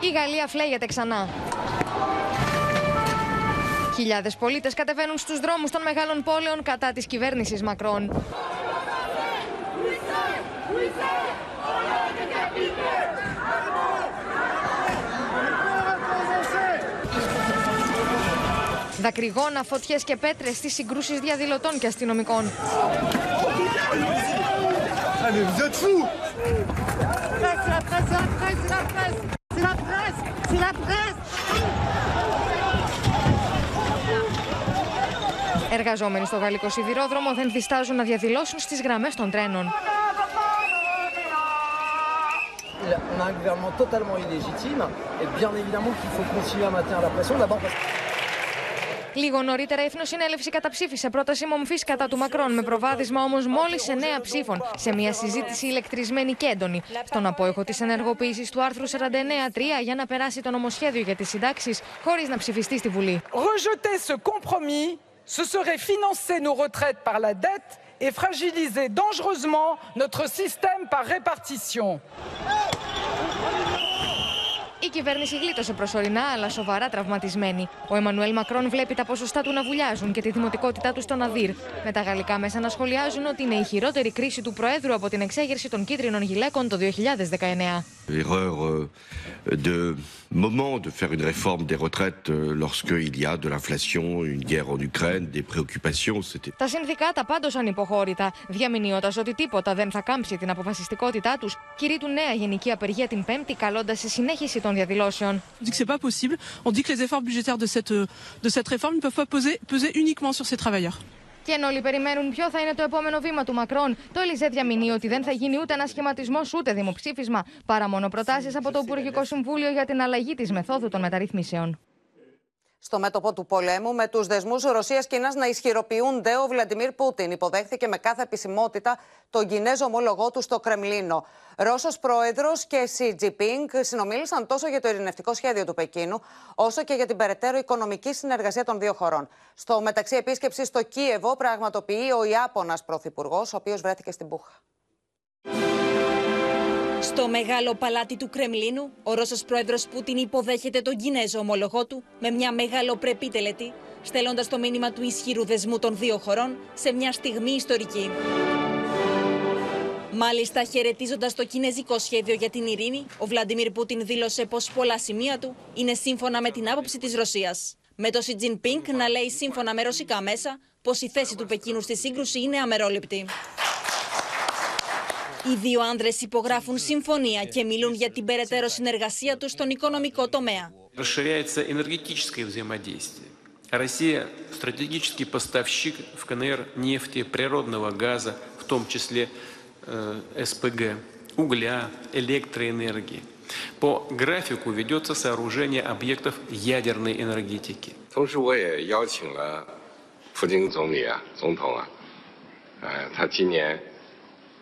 Speaker 63: Η Γαλλία φλέγεται ξανά. Χιλιάδες πολίτες κατεβαίνουν στους δρόμους των μεγάλων πόλεων κατά της κυβέρνησης Μακρόν. Δακρυγόνα, φωτιές και πέτρες στις συγκρούσεις διαδηλωτών και αστυνομικών. Εργαζόμενοι στο γαλλικό σιδηρόδρομο δεν διστάζουν να διαδηλώσουν στις γραμμές των τρένων.
Speaker 64: On a un gouvernement totalement illégitime et bien évidemment qu'il faut continuer à maintenir la pression. D'abord parce
Speaker 63: Λίγο νωρίτερα η Εθνοσυνέλευση καταψήφισε πρόταση μομφής κατά του Μακρόν, με προβάδισμα όμως μόλις 9 ψήφων, σε μια συζήτηση ηλεκτρισμένη και έντονη. Στον απόϊχο της ενεργοποίησης του άρθρου 49.3 για να περάσει το νομοσχέδιο για τις συντάξεις, χωρίς να ψηφιστεί στη Βουλή.
Speaker 65: Rejeter ce compromis, ce serait financer nos retraites par la dette et fragiliser dangereusement notre système par répartition.
Speaker 63: Η κυβέρνηση γλίτωσε προσωρινά, αλλά σοβαρά τραυματισμένη. Ο Εμμανουέλ Μακρόν βλέπει τα ποσοστά του να βουλιάζουν και τη δημοτικότητά του στον Αδύρ. Με τα γαλλικά μέσα να σχολιάζουν ότι είναι η χειρότερη κρίση του Προέδρου από την εξέγερση των κίτρινων γυλαίκων το 2019.
Speaker 66: Erreur de moment de faire une réforme des retraites lorsqu'il y a de l'inflation, une guerre en Ukraine, des préoccupations.
Speaker 63: Τα συνδικάτα πάντω ανυποχώρητα, διαμηνύοντα ότι τίποτα δεν θα κάμψει την αποφασιστικότητά του, κηρύττουν νέα γενική απεργία την Πέμπτη, καλώντα σε συνέχιση των διαδηλώσεων.
Speaker 47: On dit que c'est pas possible. On dit que les efforts budgétaires de cette, de cette réforme ne peuvent pas peser, peser uniquement sur ces travailleurs.
Speaker 63: Και ενώ όλοι περιμένουν ποιο θα είναι το επόμενο βήμα του Μακρόν, το Ελιζέ διαμηνύει ότι δεν θα γίνει ούτε ένα σχηματισμό ούτε δημοψήφισμα, παρά μόνο προτάσεις από το Υπουργικό Συμβούλιο για την αλλαγή της μεθόδου των μεταρρυθμίσεων.
Speaker 2: Στο μέτωπο του πολέμου, με τους δεσμούς Ρωσία-Κίνα να ισχυροποιούνται, ο Βλαντιμίρ Πούτιν υποδέχθηκε με κάθε επισημότητα τον Κινέζο ομόλογό του στο Κρεμλίνο. Ρώσος πρόεδρος και Σι Τζιπίνγκ συνομίλησαν τόσο για το ειρηνευτικό σχέδιο του Πεκίνου, όσο και για την περαιτέρω οικονομική συνεργασία των δύο χωρών. Στο μεταξύ επίσκεψη στο Κίεβο πραγματοποιεί ο Ιάπωνας πρωθυπουργός, ο οποίος βρέθηκε στην Πούχα.
Speaker 67: Στο μεγάλο παλάτι του Κρεμλίνου, ο Ρώσος πρόεδρος Πούτιν υποδέχεται τον Κινέζο ομολογό του με μια μεγαλοπρεπή τελετή, στέλνοντας το μήνυμα του ισχυρού δεσμού των δύο χωρών σε μια στιγμή ιστορική. Μάλιστα, χαιρετίζοντας το κινέζικο σχέδιο για την ειρήνη, ο Βλαντιμίρ Πούτιν δήλωσε πως πολλά σημεία του είναι σύμφωνα με την άποψη της Ρωσίας. Με το Σι Τζινπίνκ να λέει σύμφωνα με ρωσικά μέσα πως η θέση του Πεκίνου στη σύγκρουση είναι αμερόληπτη. Οι δύο άνδρε υπογράφουν συμφωνία και μιλούν για την περαιτέρω συνεργασία του στον οικονομικό τομέα.
Speaker 68: Расширяется энергетическое взаимодействие. Россия – стратегический поставщик в КНР нефти, природного газа, в том числе э, СПГ, угля, электроэнергии. По графику ведется сооружение объектов ядерной энергетики.
Speaker 46: 同时，我也邀请了普京总理啊，总统啊，呃，他今年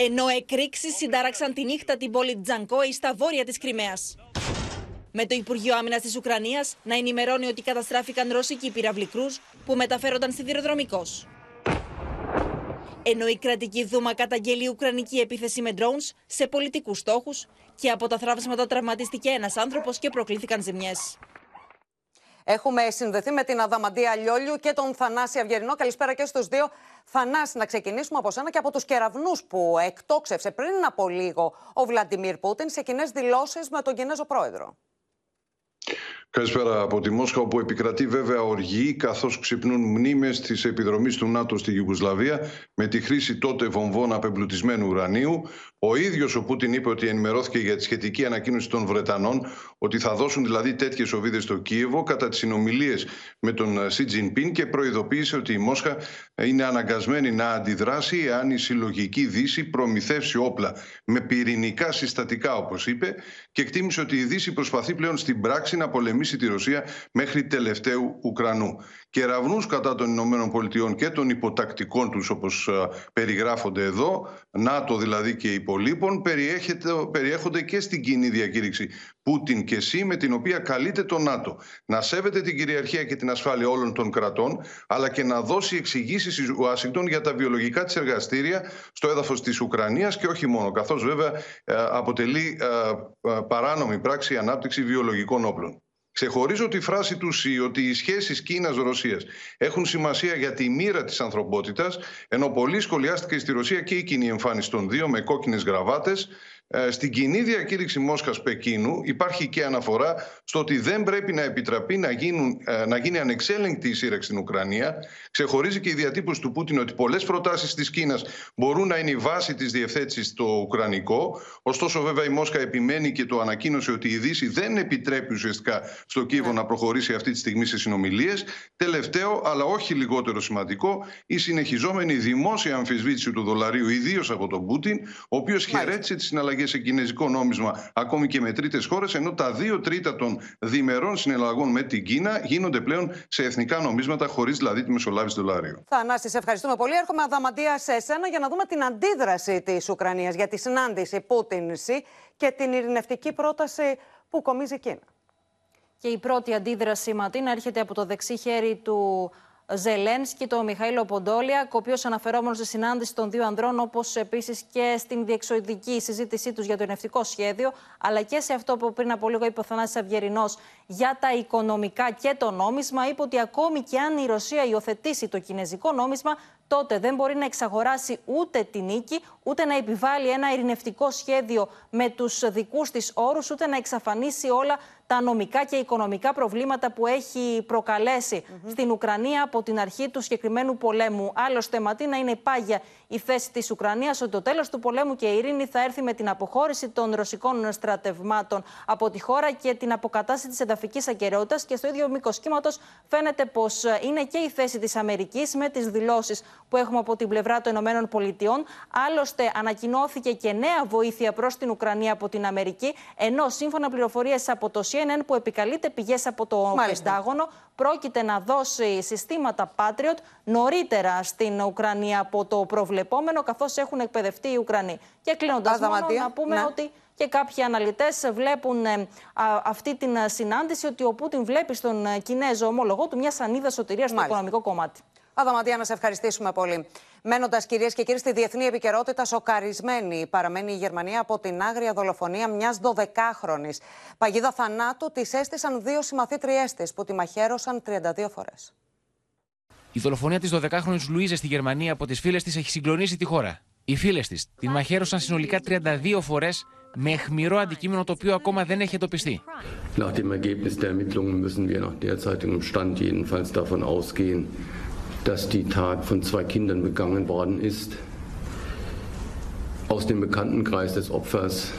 Speaker 67: Ενώ εκρήξεις συντάραξαν τη νύχτα την πόλη Τζανκόη στα βόρεια της Κρυμαίας. Με το Υπουργείο Άμυνας της Ουκρανίας να ενημερώνει ότι καταστράφηκαν ρωσικοί πυραυλοί κρούζ που μεταφέρονταν σιδηροδρομικώ. Ενώ η κρατική δούμα καταγγέλει ουκρανική επίθεση με drones σε πολιτικούς στόχους και από τα θραύσματα τραυματίστηκε ένας άνθρωπος και προκλήθηκαν ζημιές.
Speaker 2: Έχουμε συνδεθεί με την Αδαμαντία Λιόλιου και τον Θανάση Αυγερινό. Καλησπέρα και στους δύο. Θανάση, να ξεκινήσουμε από σένα και από τους κεραυνούς που εκτόξευσε πριν από λίγο ο Βλαντιμίρ Πούτιν σε κοινές δηλώσεις με τον Κινέζο πρόεδρο.
Speaker 69: Καλησπέρα από τη Μόσχα, όπου επικρατεί βέβαια οργή, καθώς ξυπνούν μνήμες της επιδρομής του ΝΑΤΟ στη Γιουγκοσλαβία με τη χρήση τότε βομβών απεμπλουτισμένου ουρανίου. Ο ίδιος ο Πούτιν είπε ότι ενημερώθηκε για τη σχετική ανακοίνωση των Βρετανών ότι θα δώσουν δηλαδή τέτοιες οβίδες στο Κίεβο κατά τις συνομιλίες με τον Σι Τζινπίν και προειδοποίησε ότι η Μόσχα είναι αναγκασμένη να αντιδράσει εάν η συλλογική δύση προμηθεύσει όπλα με πυρηνικά συστατικά όπως είπε και εκτίμησε ότι η Δύση προσπαθεί πλέον στην πράξη να πολεμήσει πολεμήσει τη Ρωσία μέχρι τελευταίου Ουκρανού. Κεραυνούς κατά των Ηνωμένων Πολιτειών και των υποτακτικών τους όπως περιγράφονται εδώ, ΝΑΤΟ δηλαδή και υπολείπων, περιέχονται και στην κοινή διακήρυξη Πούτιν και ΣΥ με την οποία καλείται το ΝΑΤΟ να σέβεται την κυριαρχία και την ασφάλεια όλων των κρατών αλλά και να δώσει εξηγήσεις στη Ουάσιγκτον για τα βιολογικά της εργαστήρια στο έδαφος της Ουκρανίας και όχι μόνο καθώς βέβαια ε, αποτελεί ε, ε, παράνομη πράξη η ανάπτυξη βιολογικών όπλων. Ξεχωρίζω τη φράση τους ΣΥ ότι οι σχέσεις Κίνα-Ρωσία έχουν σημασία για τη μοίρα της ανθρωπότητας, ενώ πολύ σχολιάστηκε στη Ρωσία και η κοινή εμφάνιση των δύο με κόκκινες γραβάτες, ε, στην κοινή διακήρυξη Μόσχας-Πεκίνου υπάρχει και αναφορά στο ότι δεν πρέπει να επιτραπεί να, γίνουν, ε, να γίνει ανεξέλεγκτη η σύραξη στην Ουκρανία. Ξεχωρίζει και η διατύπωση του Πούτιν ότι πολλές προτάσεις της Κίνας μπορούν να είναι η βάση της διευθέτησης στο Ουκρανικό. Ωστόσο βέβαια η Μόσχα επιμένει και το ανακοίνωσε ότι η Δύση δεν επιτρέπει ουσιαστικά στο Κίεβο να προχωρήσει αυτή τη στιγμή σε συνομιλίες. Τελευταίο, αλλά όχι λιγότερο σημαντικό, η συνεχιζόμενη δημόσια αμφισβήτηση του δολαρίου, ιδίως από τον Πούτιν, ο οποίος χαιρέτησε τη συναλλαγή σε κινέζικο νόμισμα ακόμη και με τρίτες χώρες, ενώ τα δύο τρίτα των διμερών συναλλαγών με την Κίνα γίνονται πλέον σε εθνικά νομίσματα, χωρίς δηλαδή τη μεσολάβηση δολάριου.
Speaker 2: Θανάσης, σε ευχαριστούμε πολύ. Έρχομαι αδαματία σε εσένα για να δούμε την αντίδραση της Ουκρανίας για τη συνάντηση Πούτιν-Σι και την ειρηνευτική πρόταση που κομίζει η Κίνα.
Speaker 50: Και η πρώτη αντίδραση, Ματίνα, έρχεται από το δεξί χέρι του Ζελένσκι, τον Μιχαήλο Ποντόλια, ο οποίος αναφερόμενος στη συνάντηση των δύο ανδρών, όπως επίσης και στην διεξοδική συζήτησή τους για το ενευτικό σχέδιο, αλλά και σε αυτό που πριν από λίγο είπε ο Θανάσης Αυγερινό για τα οικονομικά και το νόμισμα, είπε ότι ακόμη και αν η Ρωσία υιοθετήσει το κινέζικο νόμισμα, τότε δεν μπορεί να εξαγοράσει ούτε την νίκη, ούτε να επιβάλλει ένα ειρηνευτικό σχέδιο με τους δικούς της όρους, ούτε να εξαφανίσει όλα τα νομικά και οικονομικά προβλήματα που έχει προκαλέσει στην Ουκρανία από την αρχή του συγκεκριμένου πολέμου. Άλλωστε, Ματίνα, είναι πάγια η θέση της Ουκρανίας ότι το τέλος του πολέμου και η ειρήνη θα έρθει με την αποχώρηση των ρωσικών στρατευμάτων από τη χώρα και την αποκατάσταση της εδαφική ακαιρεότητας. Και στο ίδιο μήκος κύματος φαίνεται πως είναι και η θέση της Αμερικής με τις δηλώσεις που έχουμε από την πλευρά των Ηνωμένων Πολιτειών. Άλλωστε, ανακοινώθηκε και νέα βοήθεια προς την Ουκρανία από την Αμερική, ενώ σύμφωνα πληροφορίες από το CNN που επικαλείται πηγές από το Πεντάγωνο, πρόκειται να δώσει συστήματα Patriot νωρίτερα στην Ουκρανία από το προβλεπόμενο, καθώς έχουν εκπαιδευτεί οι Ουκρανοί. Και κλείνοντας, να πούμε ναι. ότι και κάποιοι αναλυτές βλέπουν ε, αυτή την συνάντηση ότι ο Πούτιν βλέπει στον ε, Κινέζο ομόλογο του μια σανίδα σωτηρίας στο οικονομικό κομμάτι.
Speaker 2: Αδαματία, να σε ευχαριστήσουμε πολύ. Μένοντας, κυρίες και κύριοι, στη διεθνή επικαιρότητα, σοκαρισμένη παραμένει η Γερμανία από την άγρια δολοφονία μιας 12χρονη. Παγίδα θανάτου της έστησαν δύο συμμαθήτριέ της που τη μαχαίρωσαν 32 φορές.
Speaker 53: Η δολοφονία της 12χρονη Λουίζα στη Γερμανία από τις φίλες της έχει συγκλονίσει τη χώρα. Οι φίλες της την μαχαίρωσαν συνολικά 32 φορές με αιχμηρό αντικείμενο το οποίο ακόμα δεν έχει εντοπιστεί.
Speaker 46: Nach dem Ergebnis der Ermittlungen müssen wir nach derzeitigem Stand jedenfalls davon ausgehen, dass die Tat von zwei Kindern begangen worden ist. Aus dem Bekanntenkreis des Opfers.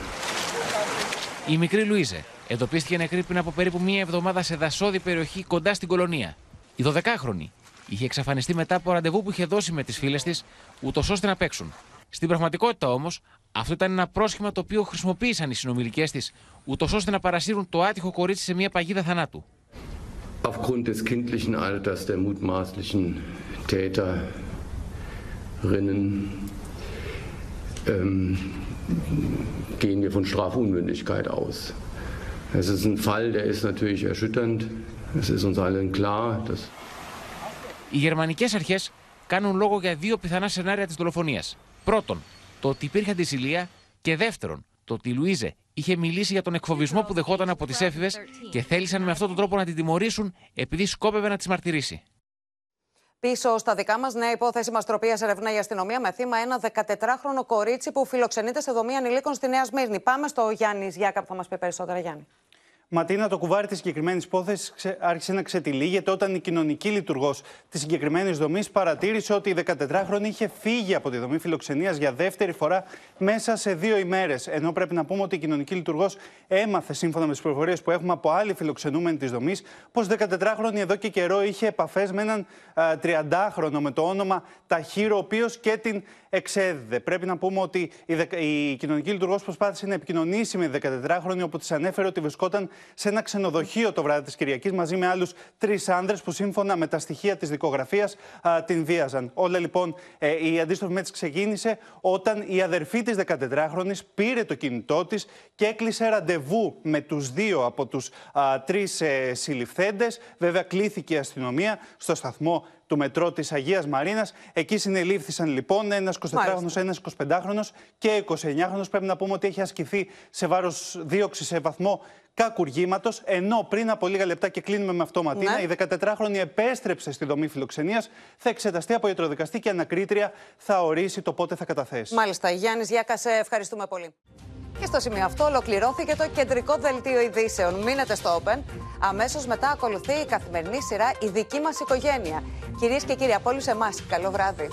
Speaker 53: Η μικρή Λουίζε εντοπίστηκε νεκρή πριν από περίπου μία εβδομάδα σε δασόδη περιοχή κοντά στην κολονία. Η 12χρονη είχε εξαφανιστεί μετά από ραντεβού που είχε δώσει με τις φίλες της, ούτως ώστε να παίξουν. Στην πραγματικότητα όμως, αυτό ήταν ένα πρόσχημα το οποίο χρησιμοποίησαν οι συνομιλικές της, ούτως ώστε να παρασύρουν το άτυχο κορίτσι σε μια παγίδα θανάτου.
Speaker 46: Aufgrund des kindlichen Alters der mutmaßlichen Täterinnen ähm, gehen wir von Strafunmündigkeit aus. Es ist ein Fall, der ist natürlich erschütternd. Es ist uns allen klar, dass
Speaker 53: Οι γερμανικέ αρχέ κάνουν λόγο για δύο πιθανά σενάρια τη δολοφονία. Πρώτον, το ότι υπήρχε αντισυλία και δεύτερον, το ότι η Λουίζε είχε μιλήσει για τον εκφοβισμό που δεχόταν από τις έφηβες και θέλησαν με αυτόν τον τρόπο να την τιμωρήσουν επειδή σκόπευε να τις μαρτυρήσει.
Speaker 2: Πίσω στα δικά μας, νέα υπόθεση μαστροπίας ερευνά η αστυνομία με θύμα ένα 14χρονο κορίτσι που φιλοξενείται σε δομή ανηλίκων στη Νέα Σμύρνη. Πάμε στο Γιάννης Γιάκα που θα μας πει περισσότερα, Γιάννη.
Speaker 3: Ματίνα, το κουβάρι τη συγκεκριμένη υπόθεση άρχισε να ξετυλίγεται όταν η κοινωνική λειτουργός της συγκεκριμένης δομής παρατήρησε ότι η 14χρονη είχε φύγει από τη δομή φιλοξενίας για δεύτερη φορά μέσα σε δύο ημέρες. Ενώ πρέπει να πούμε ότι η κοινωνική λειτουργός έμαθε, σύμφωνα με τις πληροφορίες που έχουμε από άλλη φιλοξενούμενη της δομής, πως 14χρονη εδώ και καιρό είχε επαφές με έναν 30χρονο με το όνομα Ταχύρο, ο οποίος και την εξέδιδε. Πρέπει να πούμε ότι η, η κοινωνική λειτουργός προσπάθησε να επικοινωνήσει με 14χρονη, όπου της ανέφερε ότι βρισκόταν σε ένα ξενοδοχείο το βράδυ της Κυριακής μαζί με άλλους τρεις άνδρες που σύμφωνα με τα στοιχεία της δικογραφίας την βίαζαν. Όλα λοιπόν ε, η αντίστροφη μέτρηση ξεκίνησε όταν η αδερφή της 14χρονη πήρε το κινητό της και έκλεισε ραντεβού με τους δύο από τους τρεις ε, συλληφθέντες. Βέβαια, κλήθηκε η αστυνομία στο σταθμό του μετρό της Αγίας Μαρίνας. Εκεί συνελήφθησαν λοιπόν ένας 24χρονο, ένας 25χρονο και 29χρονο. Πρέπει να πούμε ότι έχει ασκηθεί σε βάρος δίωξη σε βαθμό κακουργήματος. Ενώ πριν από λίγα λεπτά και κλείνουμε με αυτό Ματίνα, ναι. η 14χρονη επέστρεψε στη δομή φιλοξενίας. Θα εξεταστεί από ιατροδικαστή και ανακρίτρια θα ορίσει το πότε θα καταθέσει.
Speaker 2: Μάλιστα. Γιάννης Γιάκας, σε ευχαριστούμε πολύ. Και στο σημείο αυτό ολοκληρώθηκε το κεντρικό δελτίο ειδήσεων. Μείνετε στο Open. Αμέσως μετά ακολουθεί η καθημερινή σειρά «Η δική μας οικογένεια». Κυρίες και κύριοι, από όλους εμάς, καλό βράδυ.